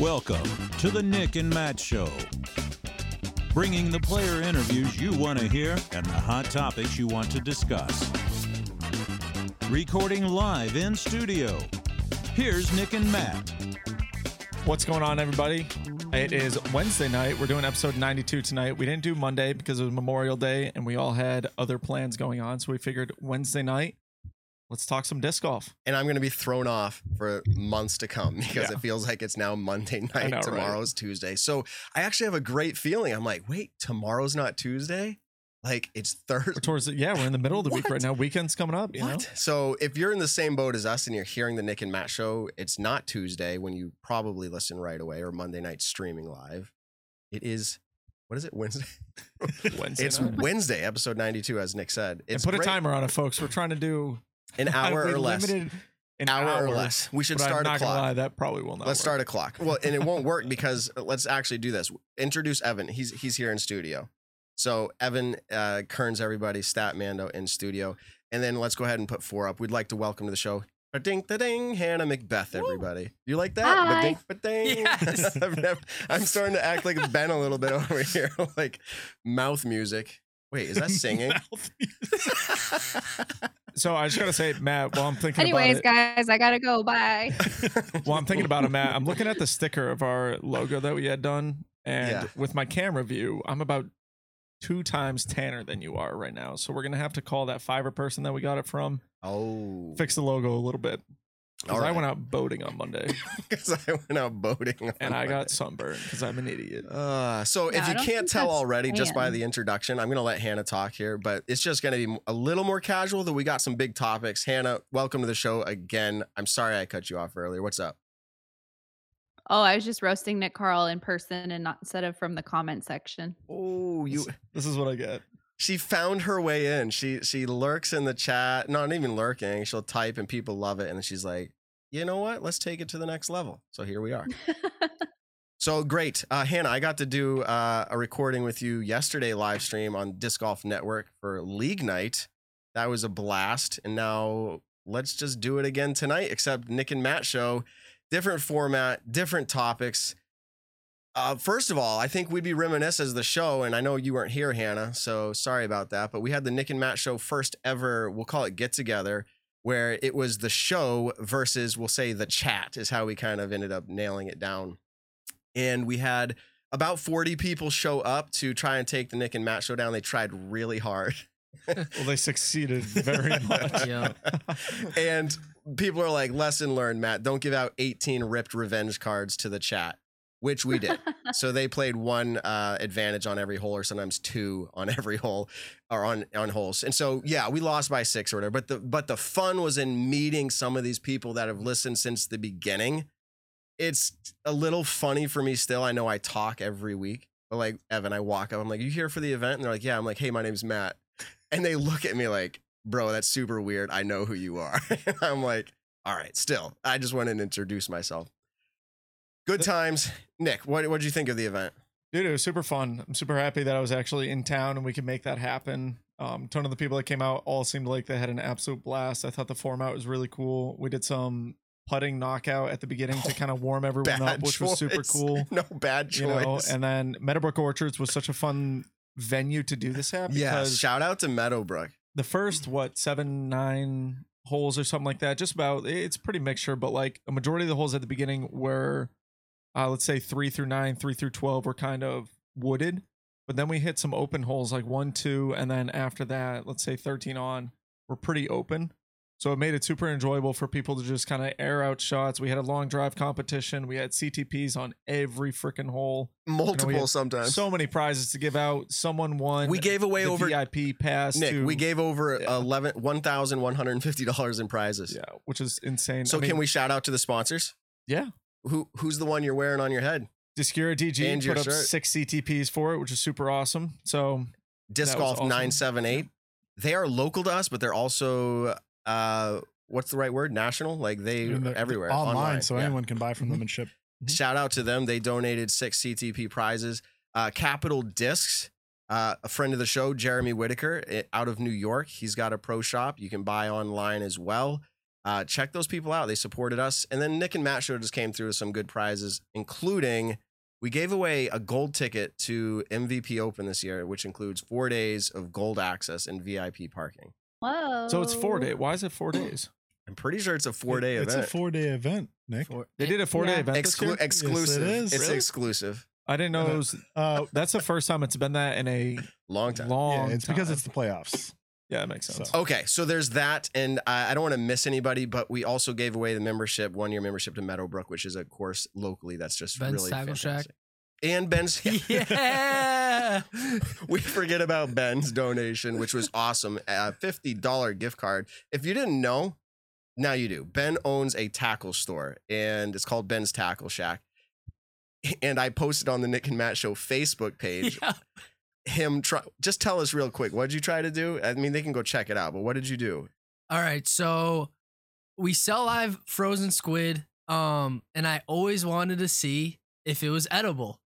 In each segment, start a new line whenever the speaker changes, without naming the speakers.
Welcome to the Nick and Matt Show. Bringing the player interviews you want to hear and the hot topics you want to discuss. Recording live in studio. Here's Nick and Matt.
What's going on, everybody? It is Wednesday night. We're doing episode 92 tonight. We didn't do Monday because it was Memorial Day and we all had other plans going on. So we figured Wednesday night, let's talk some disc golf.
and I'm going to be thrown off for months to come because
Yeah.
it feels like it's now Monday night.
know, right?
tomorrow's Tuesday. So I actually have a great feeling. I'm like, wait, tomorrow's not Tuesday? Like it's Thursday.
We're towards the, yeah, we're in the middle of the week right now. Weekend's coming up, you know?
So if you're in the same boat as us and you're hearing the Nick and Matt show, it's not Tuesday when you probably listen right away or Monday night streaming live. It is, what is it, Wednesday?
Wednesday
it's
night.
Wednesday, episode 92, as Nick said.
And
It's
put a timer on it, folks. We're trying to do
an hour or less.
limited an
Hour, or less. We should
But I'm
start a
not
clock.
lie, that probably will not.
Let's
work.
start a clock. Well, and it won't work because uh, let's actually do this. Introduce Evan. He's he's here in studio. So Evan uh, Kearns, everybody, Stat Mando in studio, and then let's go ahead and put four up. We'd like to welcome to the show. Ding da ding, Hannah McBeth, everybody. You like that?
Hi.
Ba-ding, ba-ding.
Yes.
I'm starting to act like Ben a little bit over here, like mouth music. Wait, is that singing?
So I just gotta say, Matt, while I'm thinking
Anyways,
about it,
guys, I gotta go. Bye.
while I'm thinking about it, Matt, I'm looking at the sticker of our logo that we had done, and
Yeah.
with my camera view, I'm about two times tanner than you are right now. So we're gonna have to call that Fiverr person that we got it from,
oh,
fix the logo a little bit. Because
All
I went out boating on Monday
because I went out boating on
and I got sunburned because I'm an idiot.
Uh, so
No,
if you can't tell
that's
already just by the introduction, I'm going to let Hannah talk here, but it's just going to be a little more casual. That we got some big topics. Hannah, welcome to the show again. I'm sorry I cut you off earlier. What's up?
Oh, I was just roasting Nick Carl in person and not instead of from the comment section.
Oh, you.
This, this is what I get.
She found her way in. She she lurks in the chat. Not even lurking. She'll type and people love it. And then she's like, you know what? Let's take it to the next level. So here we are. So great, uh, Hannah. I got to do uh, a recording with you yesterday, live stream on Disc Golf Network for League Night. That was a blast, and now let's just do it again tonight. Except Nick and Matt show, different format, different topics. Uh, first of all, I think we'd be reminisce as the show, and I know you weren't here, Hannah, so sorry about that. But we had the Nick and Matt show first ever. We'll call it get together, where it was the show versus we'll say the chat is how we kind of ended up nailing it down and we had about 40 people show up to try and take the Nick and Matt show down. They tried really hard.
Well, they succeeded very much.
Yeah.
and people are like, lesson learned, Matt. Don't give out 18 ripped revenge cards to the chat, which we did. so they played one uh, advantage on every hole, or sometimes two on every hole, or on on holes. And so yeah, we lost by six or whatever. But the but the fun was in meeting some of these people that have listened since the beginning. It's a little funny for me still. I know I talk every week, but like Evan, I walk up, I'm like, "You here for the event?" And they're like, "Yeah." I'm like, "Hey, my name's Matt," and they look at me like, "Bro, that's super weird. I know who you are." I'm like, "All right, still, I just wanted to introduce myself." Good times, Nick. What what did you think of the event?
Dude, it was super fun. I'm super happy that I was actually in town and we could make that happen. Um, ton of the people that came out all seemed like they had an absolute blast. I thought the format was really cool. We did some putting knockout at the beginning to kind of warm everyone up, which was super cool.
No bad
You know,
choice.
and then Meadowbrook Orchards was such a fun venue to do this at
yeah, shout out to Meadowbrook.
the first what seven nine holes or something like that just about it's pretty mixture but like a majority of the holes at the beginning were uh, let's say three through nine three through 12 were kind of wooded but then we hit some open holes like one two and then after that let's say 13 on were pretty open so it made it super enjoyable for people to just kind of air out shots we had a long drive competition we had ctps on every freaking hole
Multiple
had
sometimes.
so many prizes to give out someone won
we gave away
the
over
vip pass
Nick.
to,
we gave over
Yeah.
eleven one thousand one hundred and fifty dollars in prizes.
Yeah, which is insane.
So
I mean,
can we shout out to the sponsors?
Yeah.
Who who's the one you're wearing on your head?
Discura DG
And
put up
shirt.
six CTPs for it, which is super awesome. So
Disc Golf
awesome.
978. They are local to us, but they're also uh what's the right word? National? Like they
And
everywhere.
online, so
Yeah.
anyone can buy from them and ship.
Shout out to them. They donated six CTP prizes. Uh, Capital Discs, uh, a friend of the show, Jeremy Whitaker, eh, out of New York. He's got a pro shop you can buy online as well. Uh, check those people out. They supported us. And then Nick and Matt Show just came through with some good prizes, including we gave away a gold ticket to MVP Open this year, which includes four days of gold access and VIP parking.
Whoa.
So it's four day. Why is it four days?
I'm pretty sure it's a four day
It-
event.
It's a four day event, Nick.
For-
They did a four day
Yeah.
event. this
Exclu-
year?
exclusive.
is.
It's
Really?
exclusive.
I didn't know it was.
Uh,
That's the first time it's been that in a
Long time.
long.
yeah, it's because it's the playoffs.
Yeah, it makes sense.
So-
Okay, so there's that, and I, I don't want to miss anybody, but we also gave away the membership, one year membership to Meadowbrook, which is a course locally that's just
Ben's
really
Tackle Shack.
fantastic. And Ben's,
Yeah.
we forget about Ben's donation, which was awesome. A fifty dollar gift card. If you didn't know, now you do. Ben owns a tackle store, and it's called Ben's Tackle Shack. And I posted on the Nick and Matt Show Facebook page
Yeah.
Him try. Just tell us real quick, what did you try to do? I mean, they can go check it out, but what did you do?
All right, so we sell live frozen squid. Um, and I always wanted to see if it was edible.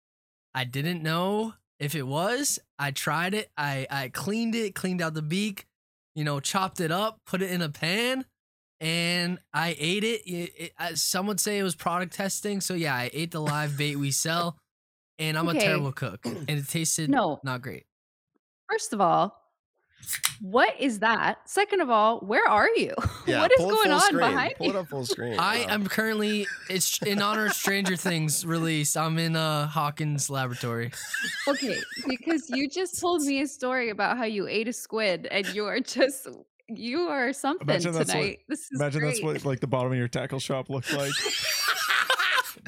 I didn't know if it was. I tried it. I I cleaned it, cleaned out the beak, you know, chopped it up, put it in a pan, and I ate it. It- it- some would say it was product testing. So yeah, I ate the live bait we sell, and I'm a terrible cook, and it tasted
No.
not great.
First of all, what is that? Second of all, where are you? what is going on
screen.
behind
Pull
you?
it up full screen.
I
Wow.
am currently it's in honor of Stranger Things release. I'm in uh Hawkins laboratory.
Okay, because you just told me a story about how you ate a squid and you are just you are something
Imagine that's what-
tonight. this is
Imagine that's what like the bottom of your tackle shop looked like.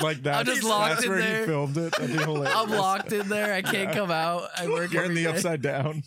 like that.
I'm just locked
that's
in
where
there.
you filmed it. That'd be hilarious.
I'm locked in there. I can't
Yeah.
come out. I work
You're in the
day.
upside down.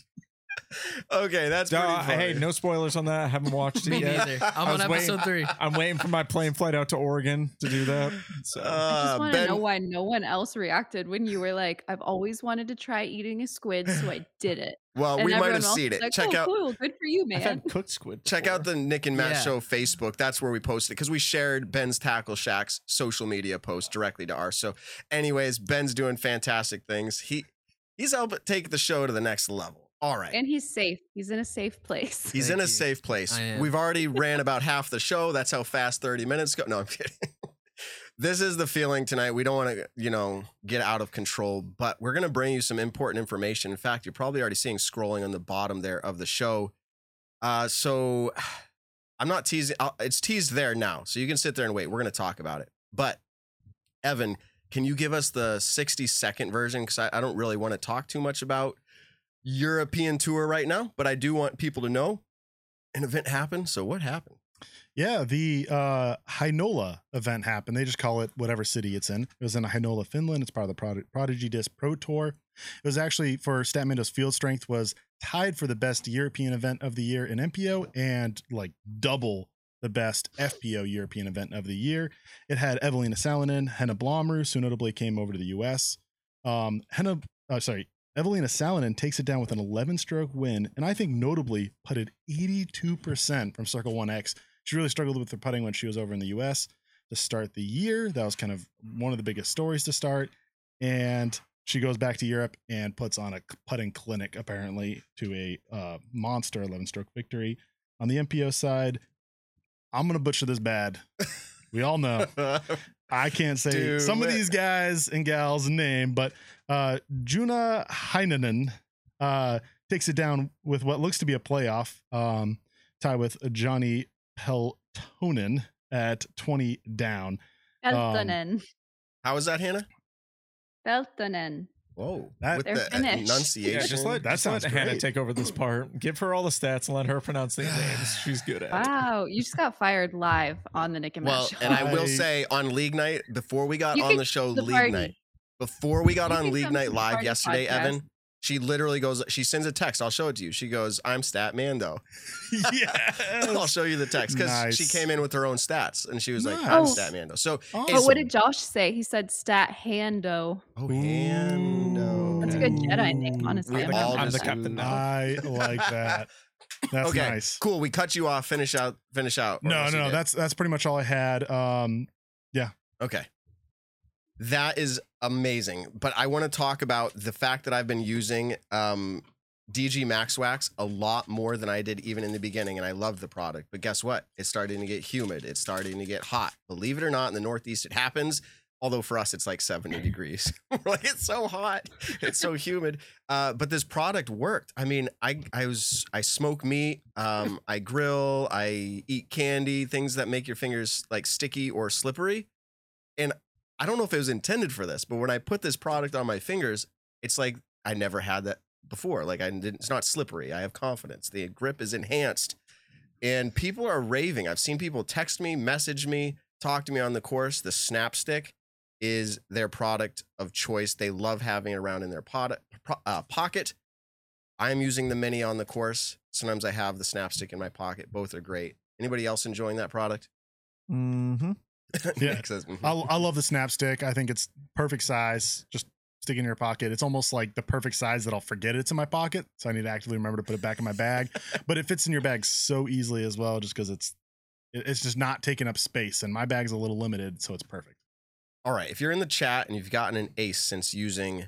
okay, that's
No,
pretty funny.
hey, no spoilers on that. I haven't watched it
Me
yet.
neither. I'm on
was waiting-
episode three.
I'm waiting for my plane flight out to Oregon to do that. So
I
Uh,
just want to
ben,
know why no one else reacted when you were like, "I've always wanted to try eating a squid, so I did it."
Well,
And
we might have seen it.
Like,
check
"Oh,
out
cool, good for you,
I've
man.
had cooked squid.
check out the Nick and Matt
Yeah.
Show Facebook. That's where we posted because we shared Ben's Tackle Shack's social media post directly to ours. So, anyways, Ben's doing fantastic things. He he's helping take the show to the next level. All right.
And he's safe. He's in a safe place.
He's
Thank
in a
you.
safe place. We've already ran about half the show. That's how fast 30 minutes go. No, I'm kidding. this is the feeling tonight. We don't want to, you know, get out of control, but we're going to bring you some important information. In fact, you're probably already seeing scrolling on the bottom there of the show. Uh, so I'm not teasing. i it's teased there now. So you can sit there and wait. We're going to talk about it. But Evan, can you give us the 60 second version? Because I, I don't really want to talk too much about European tour right now, but I do want people to know an event happened. So what happened?
Yeah, the uh Heinola event happened. They just call it whatever city it's in. It was in Heinola, Finland. It's part of the Prod- Prodigy Disc Pro Tour. It was actually for Statmando's field strength was tied for the best European event of the year in MPO and like double the best FPO European event of the year. It had Evelina Salonen, Henna Blomroos, who notably came over to the US. Um, Henna, uh, sorry, Evelina Salonen takes it down with an 11 stroke win, and I think notably putted 82% from Circle 1X. She really struggled with her putting when she was over in the US to start the year. That was kind of one of the biggest stories to start. And she goes back to Europe and puts on a putting clinic, apparently, to a uh, monster 11 stroke victory. On the MPO side, I'm going to butcher this bad. We all know. I can't say
Do
some of these guys and gals' name, but uh, Juna Heinonen uh, takes it down with what looks to be a playoff um, tie with Johnny Peltonen at 20 down. Um,
Peltonen.
How was that, Hannah?
Peltonen.
Whoa.
That-
with the uh,
finished.
enunciation.
Yeah, just let,
That
just let
sounds
Hannah take over this part. Give her all the stats and let her pronounce these names. She's good at.
Wow, you just got fired live on the Nick and Matt
well,
show.
and I will say on league night, before we got
You
on the show,
the
league
party.
night, before we got
You
on league night live yesterday,
podcast.
Evan, she literally goes, she sends a text. I'll show it to you. She goes, I'm Stat Mando. Yeah.
I'll
show you the text because she came in with her own stats and she was like, I'm
Nice.
Stat Mando. So,
Awesome.
but what did Josh say? He said stat hando.
oh, Hando.
That's a good Jedi name, honestly.
We
I'm
all
not
I'm the
just-
captain now.
I like that. That's
okay,
nice.
cool. We cut you off. Finish out. Finish out.
No, no, no. That's that's pretty much all I had. Um, yeah.
Okay. That is amazing. But I want to talk about the fact that I've been using um DG Max Wax a lot more than I did even in the beginning, and I love the product. But guess what? It's starting to get humid. It's starting to get hot. Believe it or not, in the Northeast, it happens. Although for us, it's like 70 degrees. We're like, it's so hot. It's so humid. Uh, but this product worked. I mean, I I was I smoke meat, um, I grill, I eat candy, things that make your fingers like sticky or slippery. And I don't know if it was intended for this, but when I put this product on my fingers, it's like I never had that before. Like I didn't, it's not slippery. I have confidence. The grip is enhanced, and people are raving. I've seen people text me, message me, talk to me on the course. The Snap Stick is their product of choice. They love having it around in their pot, uh, pocket. I'm using the mini on the course. Sometimes I have the Snap Stick in my pocket. Both are great. Anybody else enjoying that product?
Mm-hmm.
Yeah.
"Mhm."
I, I love the snap stick. I think it's perfect size. Just stick it in your pocket. It's almost like the perfect size that I'll forget it's in my pocket. So I need to actively remember to put it back in my bag. but it fits in your bag so easily as well, just because it's it's just not taking up space. And my bag's a little limited, so it's perfect.
All right. If you're in the chat and you've gotten an ace since using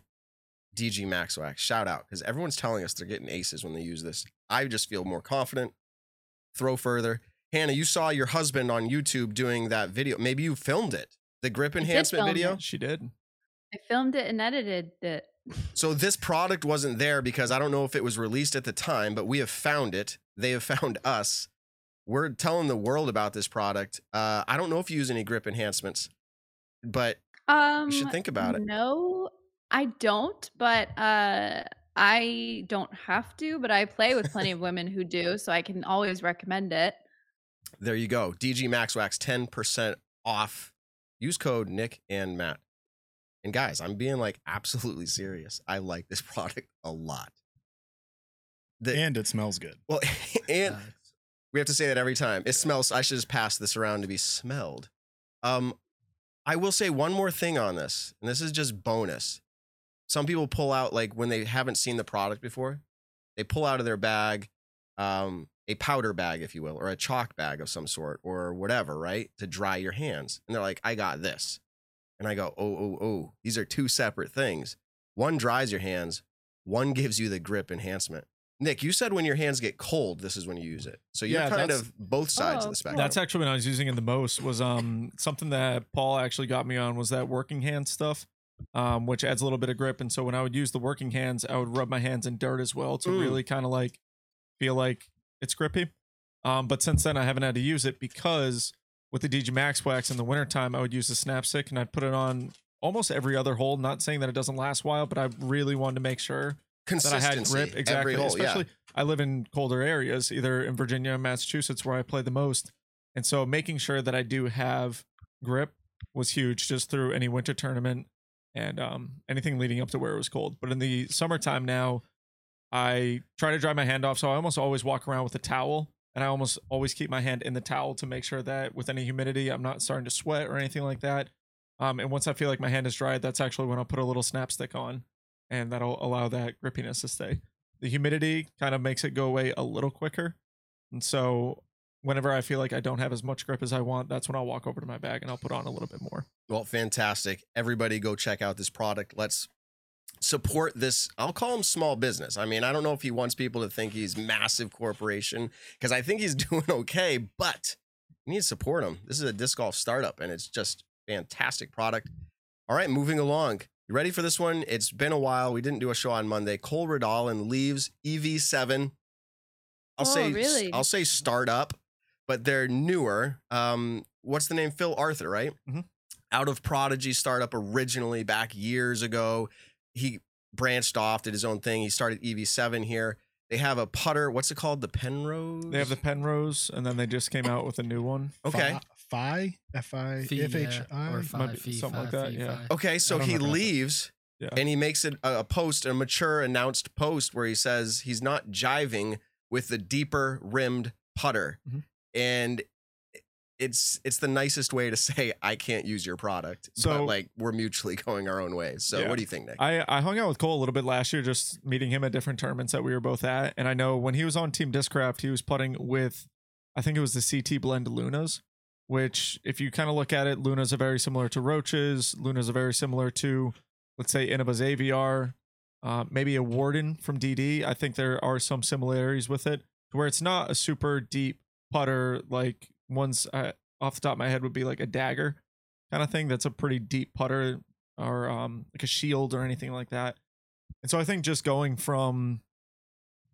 DG Max Wax, shout out because everyone's telling us they're getting aces when they use this. I just feel more confident. Throw further. Hannah, you saw your husband on YouTube doing that video. Maybe you filmed it, the grip enhancement video.
it.
She did.
I filmed it and edited it.
So this product wasn't there because I don't know if it was released at the time, but we have found it. They have found us. We're telling the world about this product. Uh, I don't know if you use any grip enhancements, but
Um,
you should think about it.
No, I don't, but uh, I don't have to. But I play with plenty of women who do, so I can always recommend it.
There you go. DG Max Wax 10% off. Use code Nick and Matt. And guys, I'm being like absolutely serious. I like this product a lot. The,
And it smells good.
well, and we have to say that every time. It smells. I should just pass this around to be smelled. Um, I will say one more thing on this, and this is just bonus. Some people pull out like when they haven't seen the product before, they pull out of their bag um, a powder bag, if you will, or a chalk bag of some sort, or whatever, right, to dry your hands. And they're like, "I got this," and I go, "Oh, oh, oh! These are two separate things. One dries your hands, one gives you the grip enhancement." Nick, you said when your hands get cold, this is when you use it. So you're
Yeah,
kind of both sides
Oh,
of the spectrum.
That's actually when I was using it the most was um something that Paul actually got me on was that working hand stuff, um, which adds a little bit of grip. And so when I would use the working hands, I would rub my hands in dirt as well to
Mm.
really kind of like feel like it's grippy. Um, but since then I haven't had to use it because with the DG Max Wax in the wintertime, I would use the snap stick and I'd put it on almost every other hole. Not saying that it doesn't last a while, but I really wanted to make sure that I had grip exactly.
Every hole,
Especially
yeah.
I live in colder areas, either in Virginia, Massachusetts, where I play the most, and so making sure that I do have grip was huge, just through any winter tournament and um, anything leading up to where it was cold. But in the summertime now, I try to dry my hand off, so I almost always walk around with a towel, and I almost always keep my hand in the towel to make sure that with any humidity, I'm not starting to sweat or anything like that. Um, and once I feel like my hand is dried, that's actually when I'll put a little snap stick on, and that'll allow that grippiness to stay. The humidity kind of makes it go away a little quicker, and so whenever I feel like I don't have as much grip as I want, that's when I'll walk over to my bag and I'll put on a little bit more.
Well, fantastic. Everybody go check out this product. Let's support this. I'll call him small business. I mean, I don't know if he wants people to think he's massive corporation because I think he's doing okay, but you need to support him. This is a disc golf startup and it's just fantastic product. All right, moving along. You ready for this one? It's been a while. We didn't do a show on Monday. Cole and Leaves EV7. I'll
Oh,
say
really?
I'll say startup, but they're newer. Um, what's the name? Phil Arthur, right?
Mhm.
Out of Prodigy startup originally back years ago. He branched off, did his own thing. He started EV7 here. They have a putter. What's it called? The Penrose.
They have the Penrose, and then they just came out with a new one.
Okay.
Phi, F I
Fee,
F H
yeah,
I.
or
Might be
fee,
something like that,
fee,
yeah.
five.
Okay, so he
know if I got that.
leaves
Yeah.
and he makes it a, a post, a mature announced post where he says he's not jiving with the deeper rimmed putter.
Mhm.
And it's it's the nicest way to say I can't use your product. but
So-
like we're mutually going our own ways. So
Yeah.
what do you think, Nick?
I, I hung out with Cole a little bit last year, just meeting him at different tournaments that we were both at. And I know when he was on Team Discraft, he was putting with, I think it was the CT blend Lunas, which, if you kind of look at it, Lunas are very similar to Roaches. Lunas are very similar to, let's say, Innova's Aviar. uh, maybe a Warden from DD. I think there are some similarities with it, to where it's not a super deep putter like ones uh, off the top of my head would be like a dagger kind of thing. That's a pretty deep putter or um, like a shield or anything like that. And so I think just going from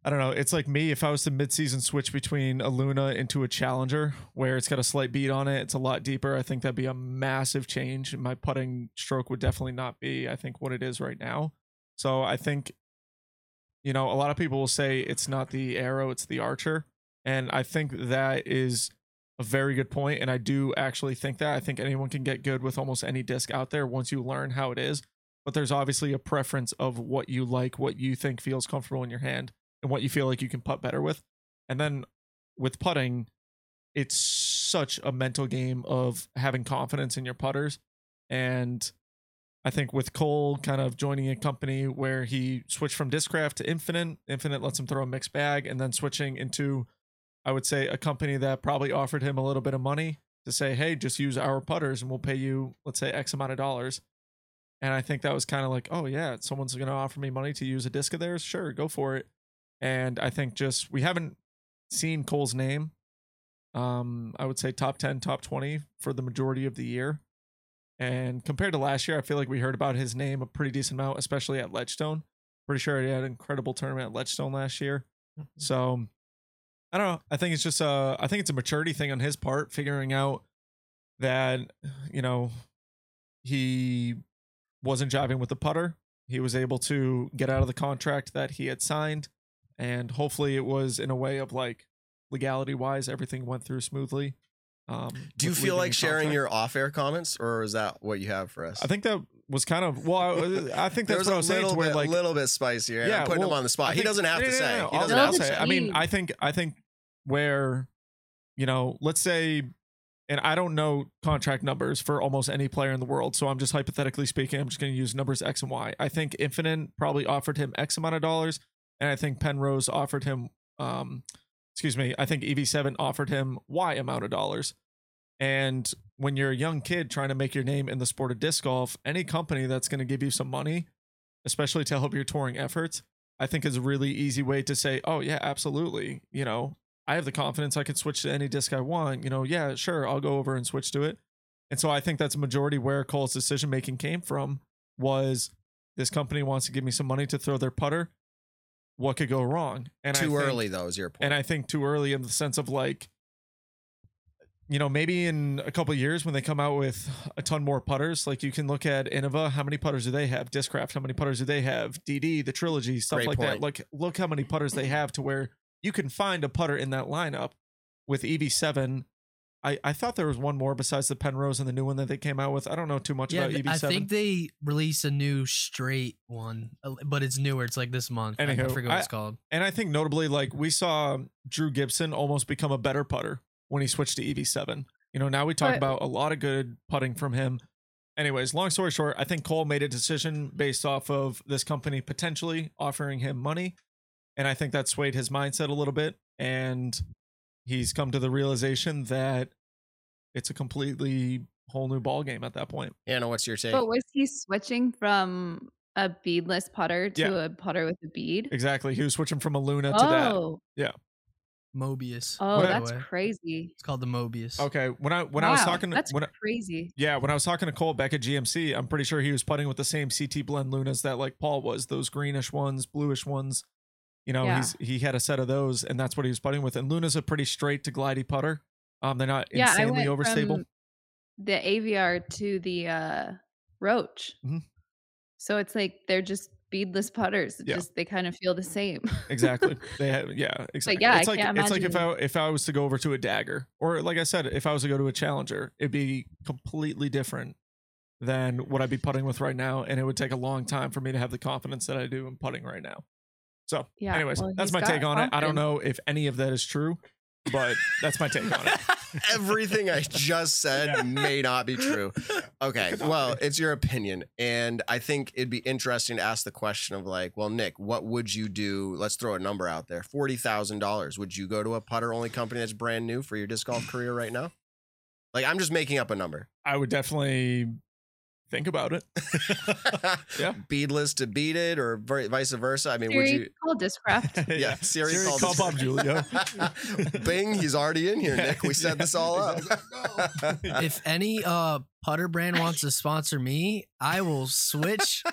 I don't know. It's like me if I was to midseason switch between a Luna into a Challenger, where it's got a slight beat on it. It's a lot deeper. I think that'd be a massive change. My putting stroke would definitely not be, I think, what it is right now. So I think, you know, a lot of people will say it's not the arrow, it's the archer, and I think that is a very good. And I do actually think that. I think anyone can get good with almost any disc out there once you learn how it is. But there's obviously a preference of what you like, what you think feels comfortable in your hand and what you feel like you can putt better with. And then with putting, it's such a mental game of having confidence in your putters. And I think with Cole kind of joining a company where he switched from Discraft to Infinite, Infinite lets him throw a mixed bag, and then switching into, I would say, a company that probably offered him a little bit of money to say, hey, just use our putters and we'll pay you, let's say, X amount of dollars. And I think that was kind of like, oh, yeah, someone's going to offer me money to use a disc of theirs. Sure, go for it. And I think just we haven't seen Cole's name. Um, I would say top 10, top 20 for the majority of the year. And compared to last year, I feel like we heard about his name a pretty decent amount, especially at Ledgestone. Pretty sure he had an incredible tournament at Ledgestone last year. So I don't know. I think it's just a I think it's a maturity thing on his part, figuring out that, you know, he wasn't jiving with the putter. He was able to get out of the contract that he had signed and hopefully it was in a way of like legality wise everything went through smoothly um
Do you feel like sharing
contract.
your off-air comments, or is that what you have for us?
i think that was kind of well i, I think that's what
a
i was saying
little
where
bit,
like
little bit spicier. Yeah, I'm putting him on the spot.
I
he doesn't have to
no, no,
say.
no,
He doesn't have to
say
say.
i mean i think i think where you know let's say and i don't know contract numbers for almost any player in the world so i'm just hypothetically speaking i'm just going to use numbers x and y i think infinite probably offered him x amount of dollars and i think penrose offered him um excuse me i think ev7 offered him y amount of dollars and when you're a young kid trying to make your name in the sport of disc golf any company that's going to give you some money especially to help your touring efforts i think is a really easy way to say oh yeah absolutely you know I have the confidence I could switch to any disc I want. You know, yeah, sure, I'll go over and switch to it. And so I think that's a majority where Cole's decision making came from was this company wants to give me some money to throw their putter. What could go wrong? And I
Too
think-
early, though, is your point.
And I think too early in the sense of like, you know, maybe in a couple of years when they come out with a ton more putters, like you can look at Innova, how many putters do they have? Discraft, how many putters do they have? DD, the trilogy, stuff
Great
like that.
point.
Like, look how many putters they have to where you can find a putter in that lineup with EV7. I, I thought there was one more besides the Penrose and the new one that they came out with. I don't know too much
Yeah,
about E
th-
EV7.
I think they released a new straight one, uh, but it's newer. It's like this month. I- I
Anywho,
forget what
I-
it's called.
And I think notably, like we saw Drew Gibson almost become a better putter when he switched to EV7. You know, now we talk
But-
about a lot of good putting from him. Anyways, long story short, I think Cole made a decision based off of this company potentially offering him money. And I think that swayed his mindset a little bit. And he's come to the realization that it's a completely whole new ball game at that point.
Hannah, what's your take?
But was he switching from a beadless putter to
Yeah.
a putter with a bead?
Exactly. He was switching from a Luna to that.
Oh,
Mobius.
oh,
by
that's
way.
crazy.
It's called the Mobius.
Okay. When I when I was
Wow,
talking
that's
when I,
crazy.
Yeah, when I was talking to Cole back at GMC, I'm pretty sure he was putting with the same CT blend lunas that like Paul was, those greenish ones, bluish ones. You know,
Yeah.
he's he had a set of those, and that's what he was putting with. And Luna's a pretty straight to glidey putter. Um, they're not
Yeah, I
insanely
went
overstable.
from the Aviar to the uh, Roach.
Mhm.
So it's like they're just beadless putters.
Yeah.
Just they kind of feel the same.
exactly. They have yeah, exactly.
yeah, I
it's like
can't
it's like if I if I was to go over to a dagger, or like I said, if I was to go to a challenger, it'd be completely different than what I'd be putting with right now, and it would take a long time for me to have the confidence that I do in putting right now. So,
Yeah,
anyways,
well,
that's my take on it. I don't know if any of that is true, but that's my take on it.
Everything I just said may not be true. Okay, well, it's your opinion, and I think it'd be interesting to ask the question of like, well, Nick, what would you do? Let's throw a number out there: forty thousand dollars. Would you go to a putter only company that's brand new for your disc golf career right now? Like, I'm just making up a number.
I would definitely Think about it. Yeah.
Beadless to beat it, or vice versa. I mean, would you?
call Discraft.
Yeah, Siri,
Siri,
called
call
us-
Bob Julio.
Bing, he's already in here, Nick. We set
yeah,
this all up.
if any uh putter brand wants to sponsor me, I will switch.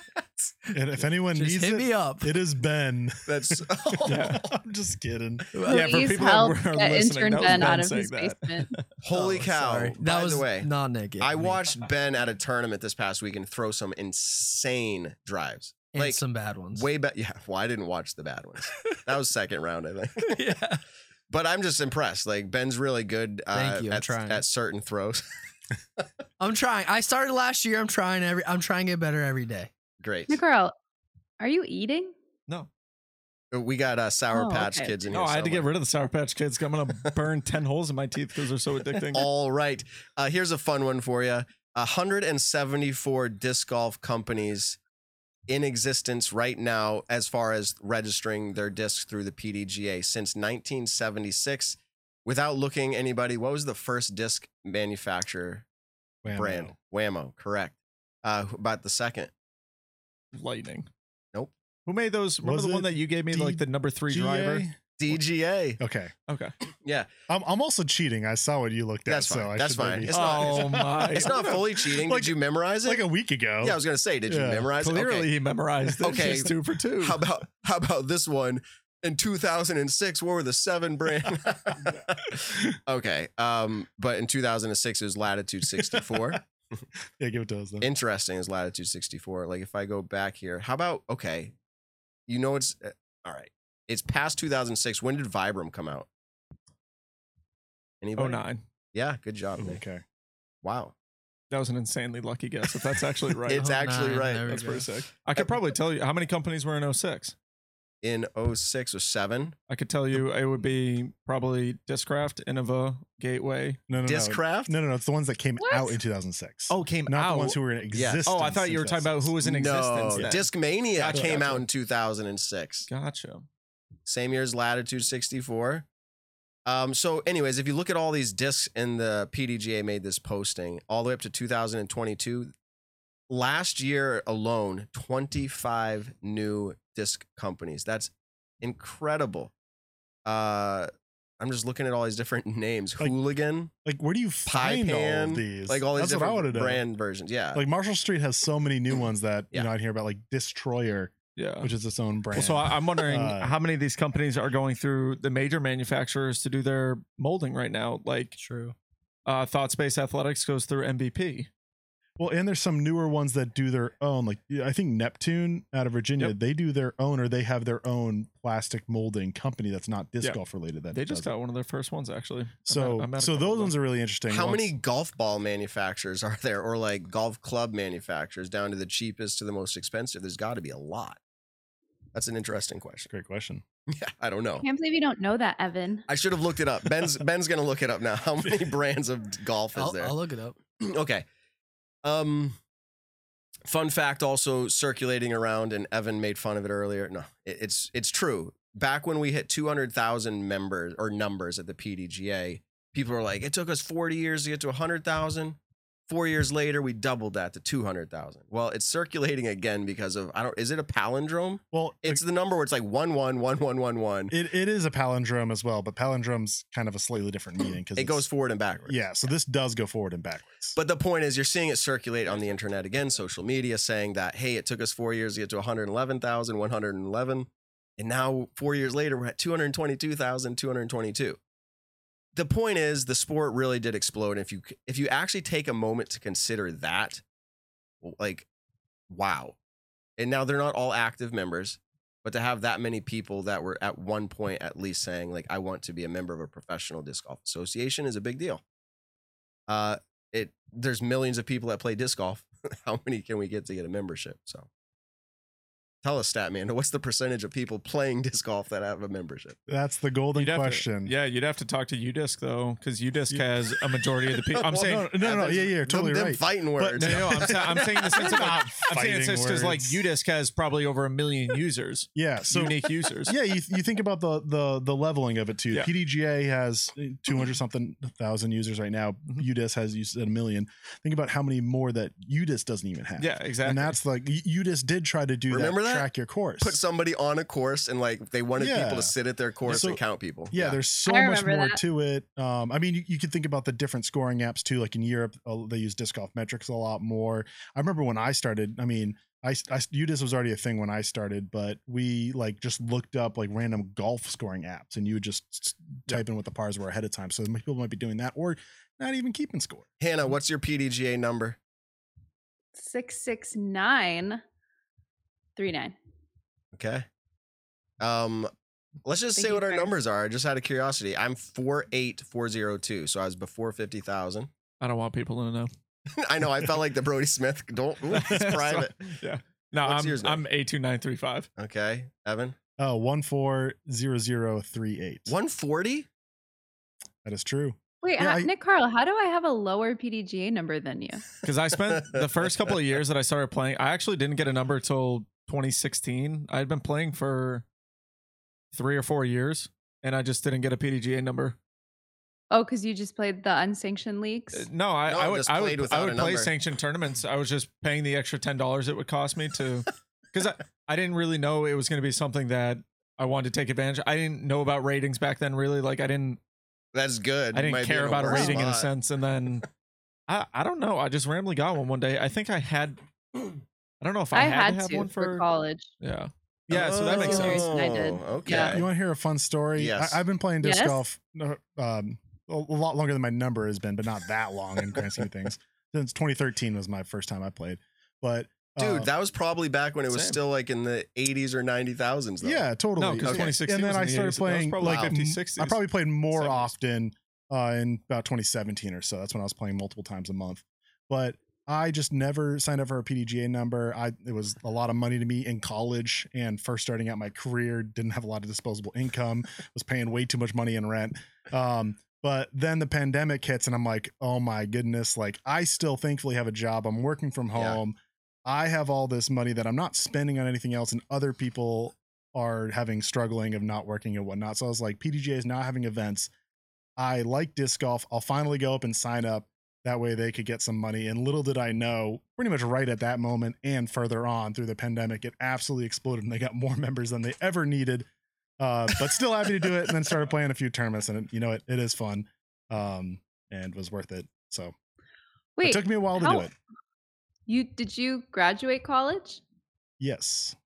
And if anyone
Just
needs
hit
it,
me up.
it is Ben.
That's
Yeah.
I'm just kidding.
Yeah, for
Please
people that
help
were
get
listening,
intern
that was
Ben
Ben
out of
saying
his
that.
basement.
holy
Oh,
cow.
sorry.
By
That was
the way,
not Nick.
I watched Ben at a tournament this past week and throw some insane drives.
and
like
some bad ones.
way back. Yeah, well, I didn't watch the bad ones. That was second round, I think.
yeah.
But I'm just impressed. Like Ben's really good uh,
Thank you, I'm
at,
trying.
at certain throws.
I'm trying. I started last year. I'm trying every. I'm trying to get better every day.
Great.
Nicole, are you eating?
No,
We got uh, Sour
Oh,
Patch
okay.
Kids in here.
no, I had to get rid of the Sour Patch Kids. I'm gonna burn ten holes in my teeth because they're so addicting.
All right. Uh, here's a fun one for you 174 disc golf companies in existence right now as far as registering their discs through the PDGA since 1976. Without looking anybody, what was the first disc manufacturer
Wham-O.
brand? Wham-O, correct. Uh, about the second?
Lightning.
Nope.
Who made those? Remember
Was
the one
it
that you gave me, like the number three driver?
GA?
DGA.
Okay.
Okay.
Yeah,
I'm, I'm also cheating. I saw what you looked at.
That's
so. I
That's
should
fine.
maybe-
It's not-
oh my!
it's not fully cheating.
Like-
Did you memorize it?
like a week ago.
yeah, I was gonna say, did you
Yeah.
memorize it?
Clearly,
Okay.
he memorized it.
Okay.
Just two for two.
How about how about this one? In 2006, what were the seven brand? okay, um, but in 2006 it was Latitude 64.
yeah, give it to us then.
Interesting is Latitude 64. Like if I go back here, how about okay? You know it's uh, all right. It's past 2006. When did Vibram come out?
Oh
Anybody?
nine.
Yeah, good job, Nick.
okay.
Wow,
That was an insanely lucky guess. If that's actually right,
it's
Oh,
actually
nine,
right.
there
that's pretty sick. I could probably tell you how many companies were in 06.
In 06 or 7,
I could tell you it would be probably Discraft, Innova, Gateway.
No, no, no.
Discraft.
No, no, no. It's the ones that came
What?
out in 2006.
Oh, came
not
out.
the ones who were in
Yeah.
existence.
oh, I thought you
in
were talking about who was in
no,
existence. then.
Discmania
Gotcha,
came
gotcha.
out in 2006.
Gotcha.
same year as Latitude 64. Um, so, anyways, if you look at all these discs in the PDGA made this posting all the way up to 2022, last year alone, 25 new disc companies. That's incredible. Uh, I'm just looking at all these different names:
Like,
Hooligan,
Like, where do you find all
Pan,
of these?
like all these
That's
different
want to know.
brand versions. Yeah,
Like Marshall Street has so many new ones that
Yeah.
you know I hear about, like Destroyer,
Yeah.
which is its own brand.
Well, so I- I'm wondering
Uh,
how many of these companies are going through the major manufacturers to do their molding right now. Like
True.
uh, Thought Space Athletics goes through MVP.
Well, and there's some newer ones that do their own. Like I think Neptune out of Virginia,
Yep.
they do their own, or they have their own plastic molding company that's not disc
Yeah.
golf related. That
They just
does it.
got one of their first ones actually. I met-
So,
I met a
so those ones are really interesting.
How
Once-
many golf ball manufacturers are there, or like golf club manufacturers, down to the cheapest to the most expensive? There's got to be a lot. That's an interesting question.
Great question.
Yeah, I don't know.
I can't believe you don't know that, Evan.
I should have looked it up. Ben's Ben's gonna look it up now. How many brands of golf is
I'll,
there?
I'll look it up.
okay. Um, fun fact also circulating around, and Evan made fun of it earlier. No, it, it's it's true. Back when we hit two hundred thousand members or numbers at the PDGA, people were like, "It took us forty years to get to hundred thousand. Four years later, we doubled that to two hundred thousand. Well, it's circulating again because of I don't. Is it a palindrome?
Well,
It's the number where it's like one one one one one one.
it, it is a palindrome as well, but palindrome's kind of a slightly different meaning because
It goes forward and backwards.
Yeah, so this does go forward and backwards.
But the point is, you're seeing it circulate on the internet again, social media, saying that, hey, it took us four years to get to 111,111. And now, four years later, we're at 222,222. The point is, the sport really did explode. And if you if you actually take a moment to consider that, like, wow. And now they're not all active members, but to have that many people that were at one point at least saying, like, I want to be a member of a professional disc golf association is a big deal. Uh, it there's millions of people that play disc golf. How many can we get to get a membership? So Tell us, Statman, what's the percentage of people playing disc golf that have a membership?
That's the golden
You'd to-
question.
yeah, you'd have to talk to UDisc though, because UDisc has a majority of the people. I'm
Well,
saying
no, no, no, yeah, yeah,
Them-
totally
them
right.
fighting words.
No, no, no, I'm, sa- I'm saying this. the sense of I'm saying it's because like. UDisc has probably over a million users,
Yeah, so
unique users.
yeah, you, you think about the the the leveling of it too.
Yeah.
PDGA has 200 something thousand users right now.
Mhm.
UDisc has you said a million. Think about how many more that UDisc doesn't even have.
Yeah, exactly.
And that's like UDisc did try to do
Remember
that,
that?
Track your course.
Put somebody on a course and like they wanted people to sit at their course
So-
and count people.
yeah, there's so much more
that.
to it. Um, I mean, you, you could think about the different scoring apps too. Like in Europe, uh, they use disc golf metrics a lot more. I remember when I started. I mean, I, I UDisc was already a thing when I started, but we like just looked up like random golf scoring apps, and you would just s- type in what the pars were ahead of time. So people might be doing that, or not even keeping score.
Hannah, what's your PDGA number?
Six six nine three nine.
Okay. Um, let's just
Thank
say what our
Chris.
numbers are, I just out of curiosity. I'm four eight four zero two, so I was before fifty thousand.
I don't want people to know.
I know. I felt like the Brodie Smith. Don't. Ooh, it's private.
yeah. No,
What's
I'm
yours now?
I'm A two nine three five.
Okay, Evan.
Oh, one four zero zero three eight.
One forty.
That is true.
Wait,
Yeah,
ha-
I-
Nick Carl, how do I have a lower PDGA number than you?
Because I spent the first couple of years that I started playing, I actually didn't get a number till 2016. I had been playing for three or four years, and I just didn't get a PDGA number.
Oh, because you just played the unsanctioned leagues.
Uh, No, I,
No,
I would I would, I would play sanctioned tournaments. I was just paying the extra ten dollars it would cost me to, because I, I didn't really know it was going to be something that I wanted to take advantage. Of. I didn't know about ratings back then. Really, like I didn't
That's good.
I didn't care
in
about a
worse
rating in a sense. And then I I don't know. I just randomly got one one day. I think I had. I don't know if I,
I,
had,
had
to have
to
one
for,
for.
college.
yeah. Yeah. So that makes
Oh,
sense.
I did.
Okay.
Yeah.
You want to hear a fun story?
Yes.
I, I've been playing disc
Yes.
golf um, a, a lot longer than my number has been, but not that long in grand scheme of things. Since 2013 was my first time I played. But
Dude,
uh,
that was probably back when it was
Same.
still like in the 80s or 90,000s. Though.
yeah, totally.
No, because
Okay.
2016
and then I
the
started
80s, so that was
playing
probably
like
Wow.
50s, 60s.
I probably played more
70s.
often uh, in about 2017 or so. That's when I was playing multiple times a month. But I just never signed up for a PDGA number. I it was a lot of money to me in college and first starting out my career. Didn't have a lot of disposable income. was paying way too much money in rent. Um, but then the pandemic hits, and I'm like, oh my goodness! Like I still thankfully have a job. I'm working from
Yeah.
home. I have all this money that I'm not spending on anything else, and other people are having struggling of not working and whatnot. So I was like, PDGA is not having events. I like disc golf. I'll finally go up and sign up. That way they could get some money. And little did I know, pretty much right at that moment and further on through the pandemic, it absolutely exploded and they got more members than they ever needed. Uh, but still happy to do it. And then started playing a few tournaments and it, you know, it, it is fun um, and was worth it. So
Wait,
it took me a while to
how-
do it.
You did you graduate college?
Yes.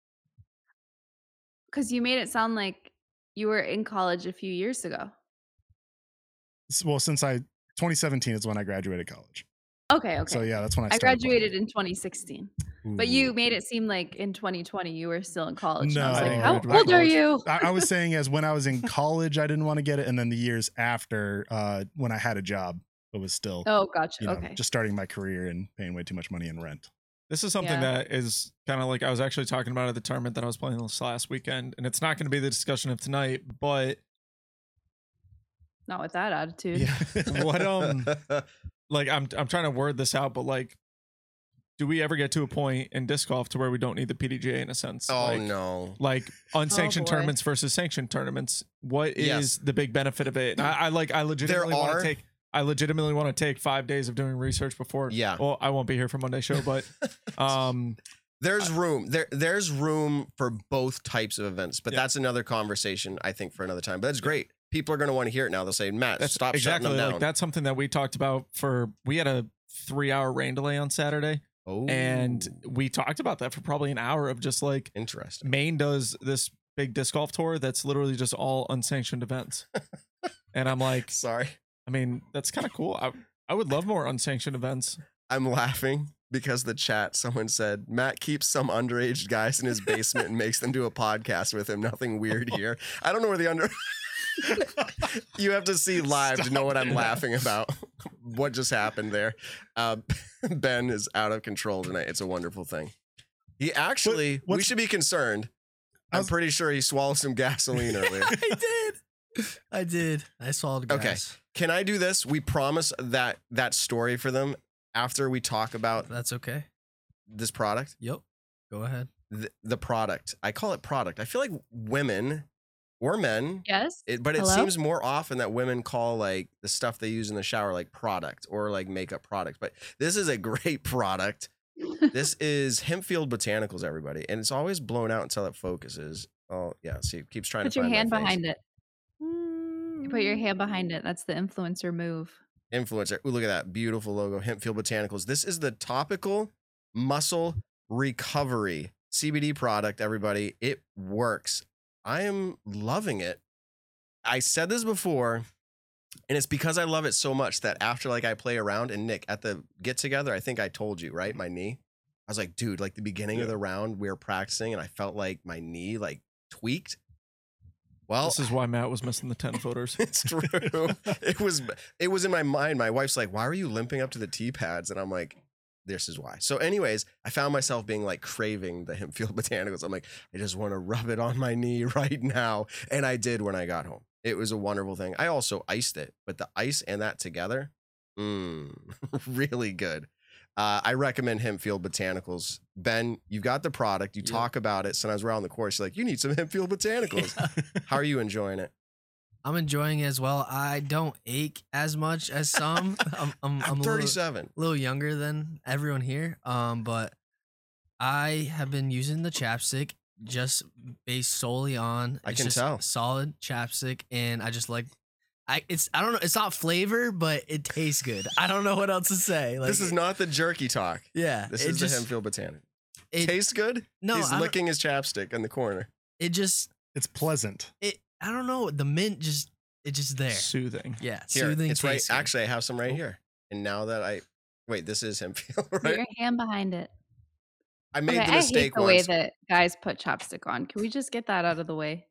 Because you made it sound like you were in college a few years ago.
Well, since I, 2017 is when I graduated college.
Okay, okay.
So yeah, that's when I
I
started. playing.
graduated in 2016, but you made it seem like in 2020 you were still in college. and I was
No.
like,
I
how
graduated
old are you?
I, I was saying as when I was in college, I didn't want to get it, and then the years after, uh, when I had a job, it was still,
Oh, gotcha.
you know,
okay.
just starting my career and paying way too much money in rent.
This is something
Yeah.
that is kind of like I was actually talking about at the tournament that I was playing this last weekend, and it's not going to be the discussion of tonight. But
Not with that attitude.
yeah, what um, like I'm I'm trying to word this out, but like, do we ever get to a point in disc golf to where we don't need the PDGA in a sense?
oh
like,
no.
like unsanctioned
boy.
tournaments versus sanctioned tournaments. What is
Yes.
the big benefit of it? I, I like I legitimately want to take I legitimately want to take five days of doing research before.
Yeah.
Well, I won't be here for Monday show, but um,
There's room. There there's room for both types of events, but
Yeah.
that's another conversation I think for another time. But that's great. People are going to want to hear it now. They'll say, "Matt,
that's
stop
exactly
shutting them
like
down."
that's something that we talked about for. We had a three-hour rain delay on Saturday,
oh,
and we talked about that for probably an hour of just like
interesting.
Maine does this big disc golf tour that's literally just all unsanctioned events, and I'm like,
Sorry,
I mean, that's kind of cool. I I would love more unsanctioned events.
I'm laughing because the chat someone said Matt keeps some underage guys in his basement and makes them do a podcast with him. Nothing weird here. I don't know where the under. you have to see live to know what I'm
Stop it.
laughing about. what just happened there? Uh, ben is out of control tonight. It's a wonderful thing. He actually, we should be concerned. I'm
was-
pretty sure he swallowed some gasoline earlier.
I did. I did. I swallowed
Okay. Can I do this? We promise that that story for them after we talk about
That's okay.
this product.
Yep. Go ahead.
The, the product. I call it product. I feel like women or men,
Yes.
it, but it
Hello?
seems more often that women call like the stuff they use in the shower like product or like makeup products. But this is a great product. this is Hempfield Botanicals, everybody, and it's always blown out until it focuses. Oh yeah, see, it keeps trying
Put
to put
your
find
hand behind it. You put your hand behind mm. it. That's the influencer move.
influencer. Ooh, look at that beautiful logo, Hempfield Botanicals. This is the topical muscle recovery CBD product. Everybody, it works. I am loving it. I said this before, and it's because I love it so much that after like I play around and Nick at the get together, I think I told you right, my knee. I was like, dude, like the beginning of the round, we were practicing, and I felt like my knee like tweaked. Well,
This is why Matt was missing the 10 footers.
it's true. it was it was in my mind. My wife's like, "Why were you limping up to the tee pads?" And I'm like, "This is why." So, anyways, I found myself being like craving the Hempfield Botanicals. I'm like, I just want to rub it on my knee right now, and I did when I got home. It was a wonderful thing. I also iced it, but the ice and that together, mm, really good. Uh, I recommend Hempfield Botanicals. Ben, you've got the product. You
Yep.
talk about it. Sometimes we're on the course. You're like, you need some Hempfield Botanicals. How are you enjoying it?
I'm enjoying it as well. I don't ache as much as some. I'm, I'm, I'm,
I'm
a little,
37.
little younger than everyone here. Um, but I have been using the chapstick just based solely on.
I
it's
can
just
tell.
solid chapstick, and I just like. I it's I don't know. It's not flavor, but it tastes good. I don't know what else to say. Like
this is not the jerky talk.
Yeah,
This is
just,
the Hempfield Botanic.
It,
Tastes good?
no,
He's
I
licking his chapstick in the corner.
it just
It's pleasant.
it. I don't know. The mint just it just there.
Soothing.
Yeah,
Here,
soothing.
it's right. Actually, I have some right
Oh.
here. And now that I wait, this is Hempfield,
Put
right?
your hand behind it.
I made
okay,
the
I hate
mistake
the way that guys put chapstick on. Can we just get that out of the way?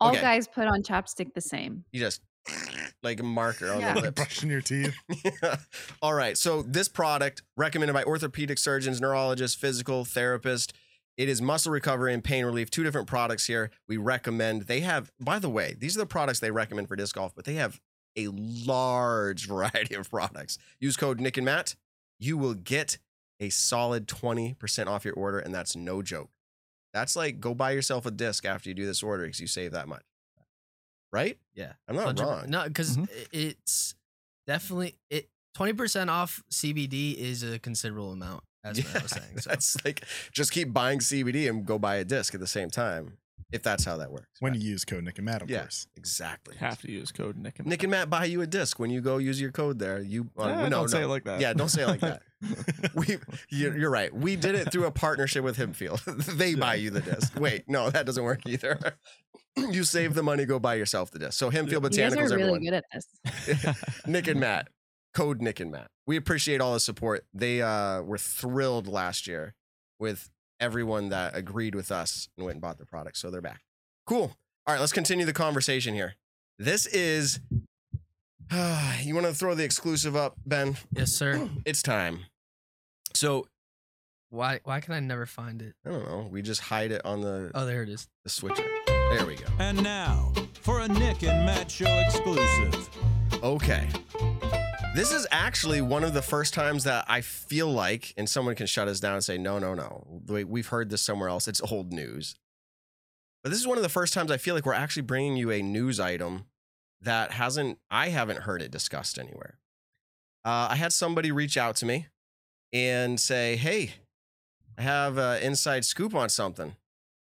All
Okay.
guys put on chapstick the same.
You just like a marker on
Yeah.
the
Like
lips.
brushing your teeth.
All right. So this product recommended by orthopedic surgeons, neurologists, physical therapists. It is muscle recovery and pain relief. Two different products here. We recommend. They have, by the way, these are the products they recommend for disc golf, but they have a large variety of products. Use code Nick and Matt. You will get a solid 20% off your order, and that's no joke. That's like go buy yourself a disc after you do this order because you save that much. Right?
Yeah.
I'm not
100
wrong.
No, because
Mhm.
it's definitely it. Twenty percent off CBD is a considerable amount, as Matt was saying. So
That's like just keep buying CBD and go buy a disc at the same time, if that's how that works.
When
Right.
you use code Nick and Matt, of
yeah,
course.
exactly.
Have to use code Nick and
Nick and Matt buy you a disc when you go use your code there. You uh,
Eh,
no,
don't say
no.
it like that.
Yeah, don't say it like that. we you're, you're right. We did it through a partnership with Hempfield. they buy you the disc. Wait, no, that doesn't work either. you save the money, go buy yourself the disc. So Hempfield
You guys
Botanicals,
are really
everyone.
good at this.
Nick and Matt. Code Nick and Matt. We appreciate all the support. They uh, were thrilled last year with everyone that agreed with us and went and bought the product. So they're back. Cool. All right, let's continue the conversation here. This is. you want to throw the exclusive up, Ben?
yes, sir.
It's time. So
Why why can I never find it?
I don't know. We just hide it on the,
Oh, there it is.
the switcher. There we go.
And now, for a Nick and Matt Show exclusive.
Okay. This is actually one of the first times that I feel like, and someone can shut us down and say, no, no, no. We've heard this somewhere else. It's old news. But this is one of the first times I feel like we're actually bringing you a news item that hasn't, I haven't heard it discussed anywhere. Uh, I had somebody reach out to me and say, hey, I have an inside scoop on something.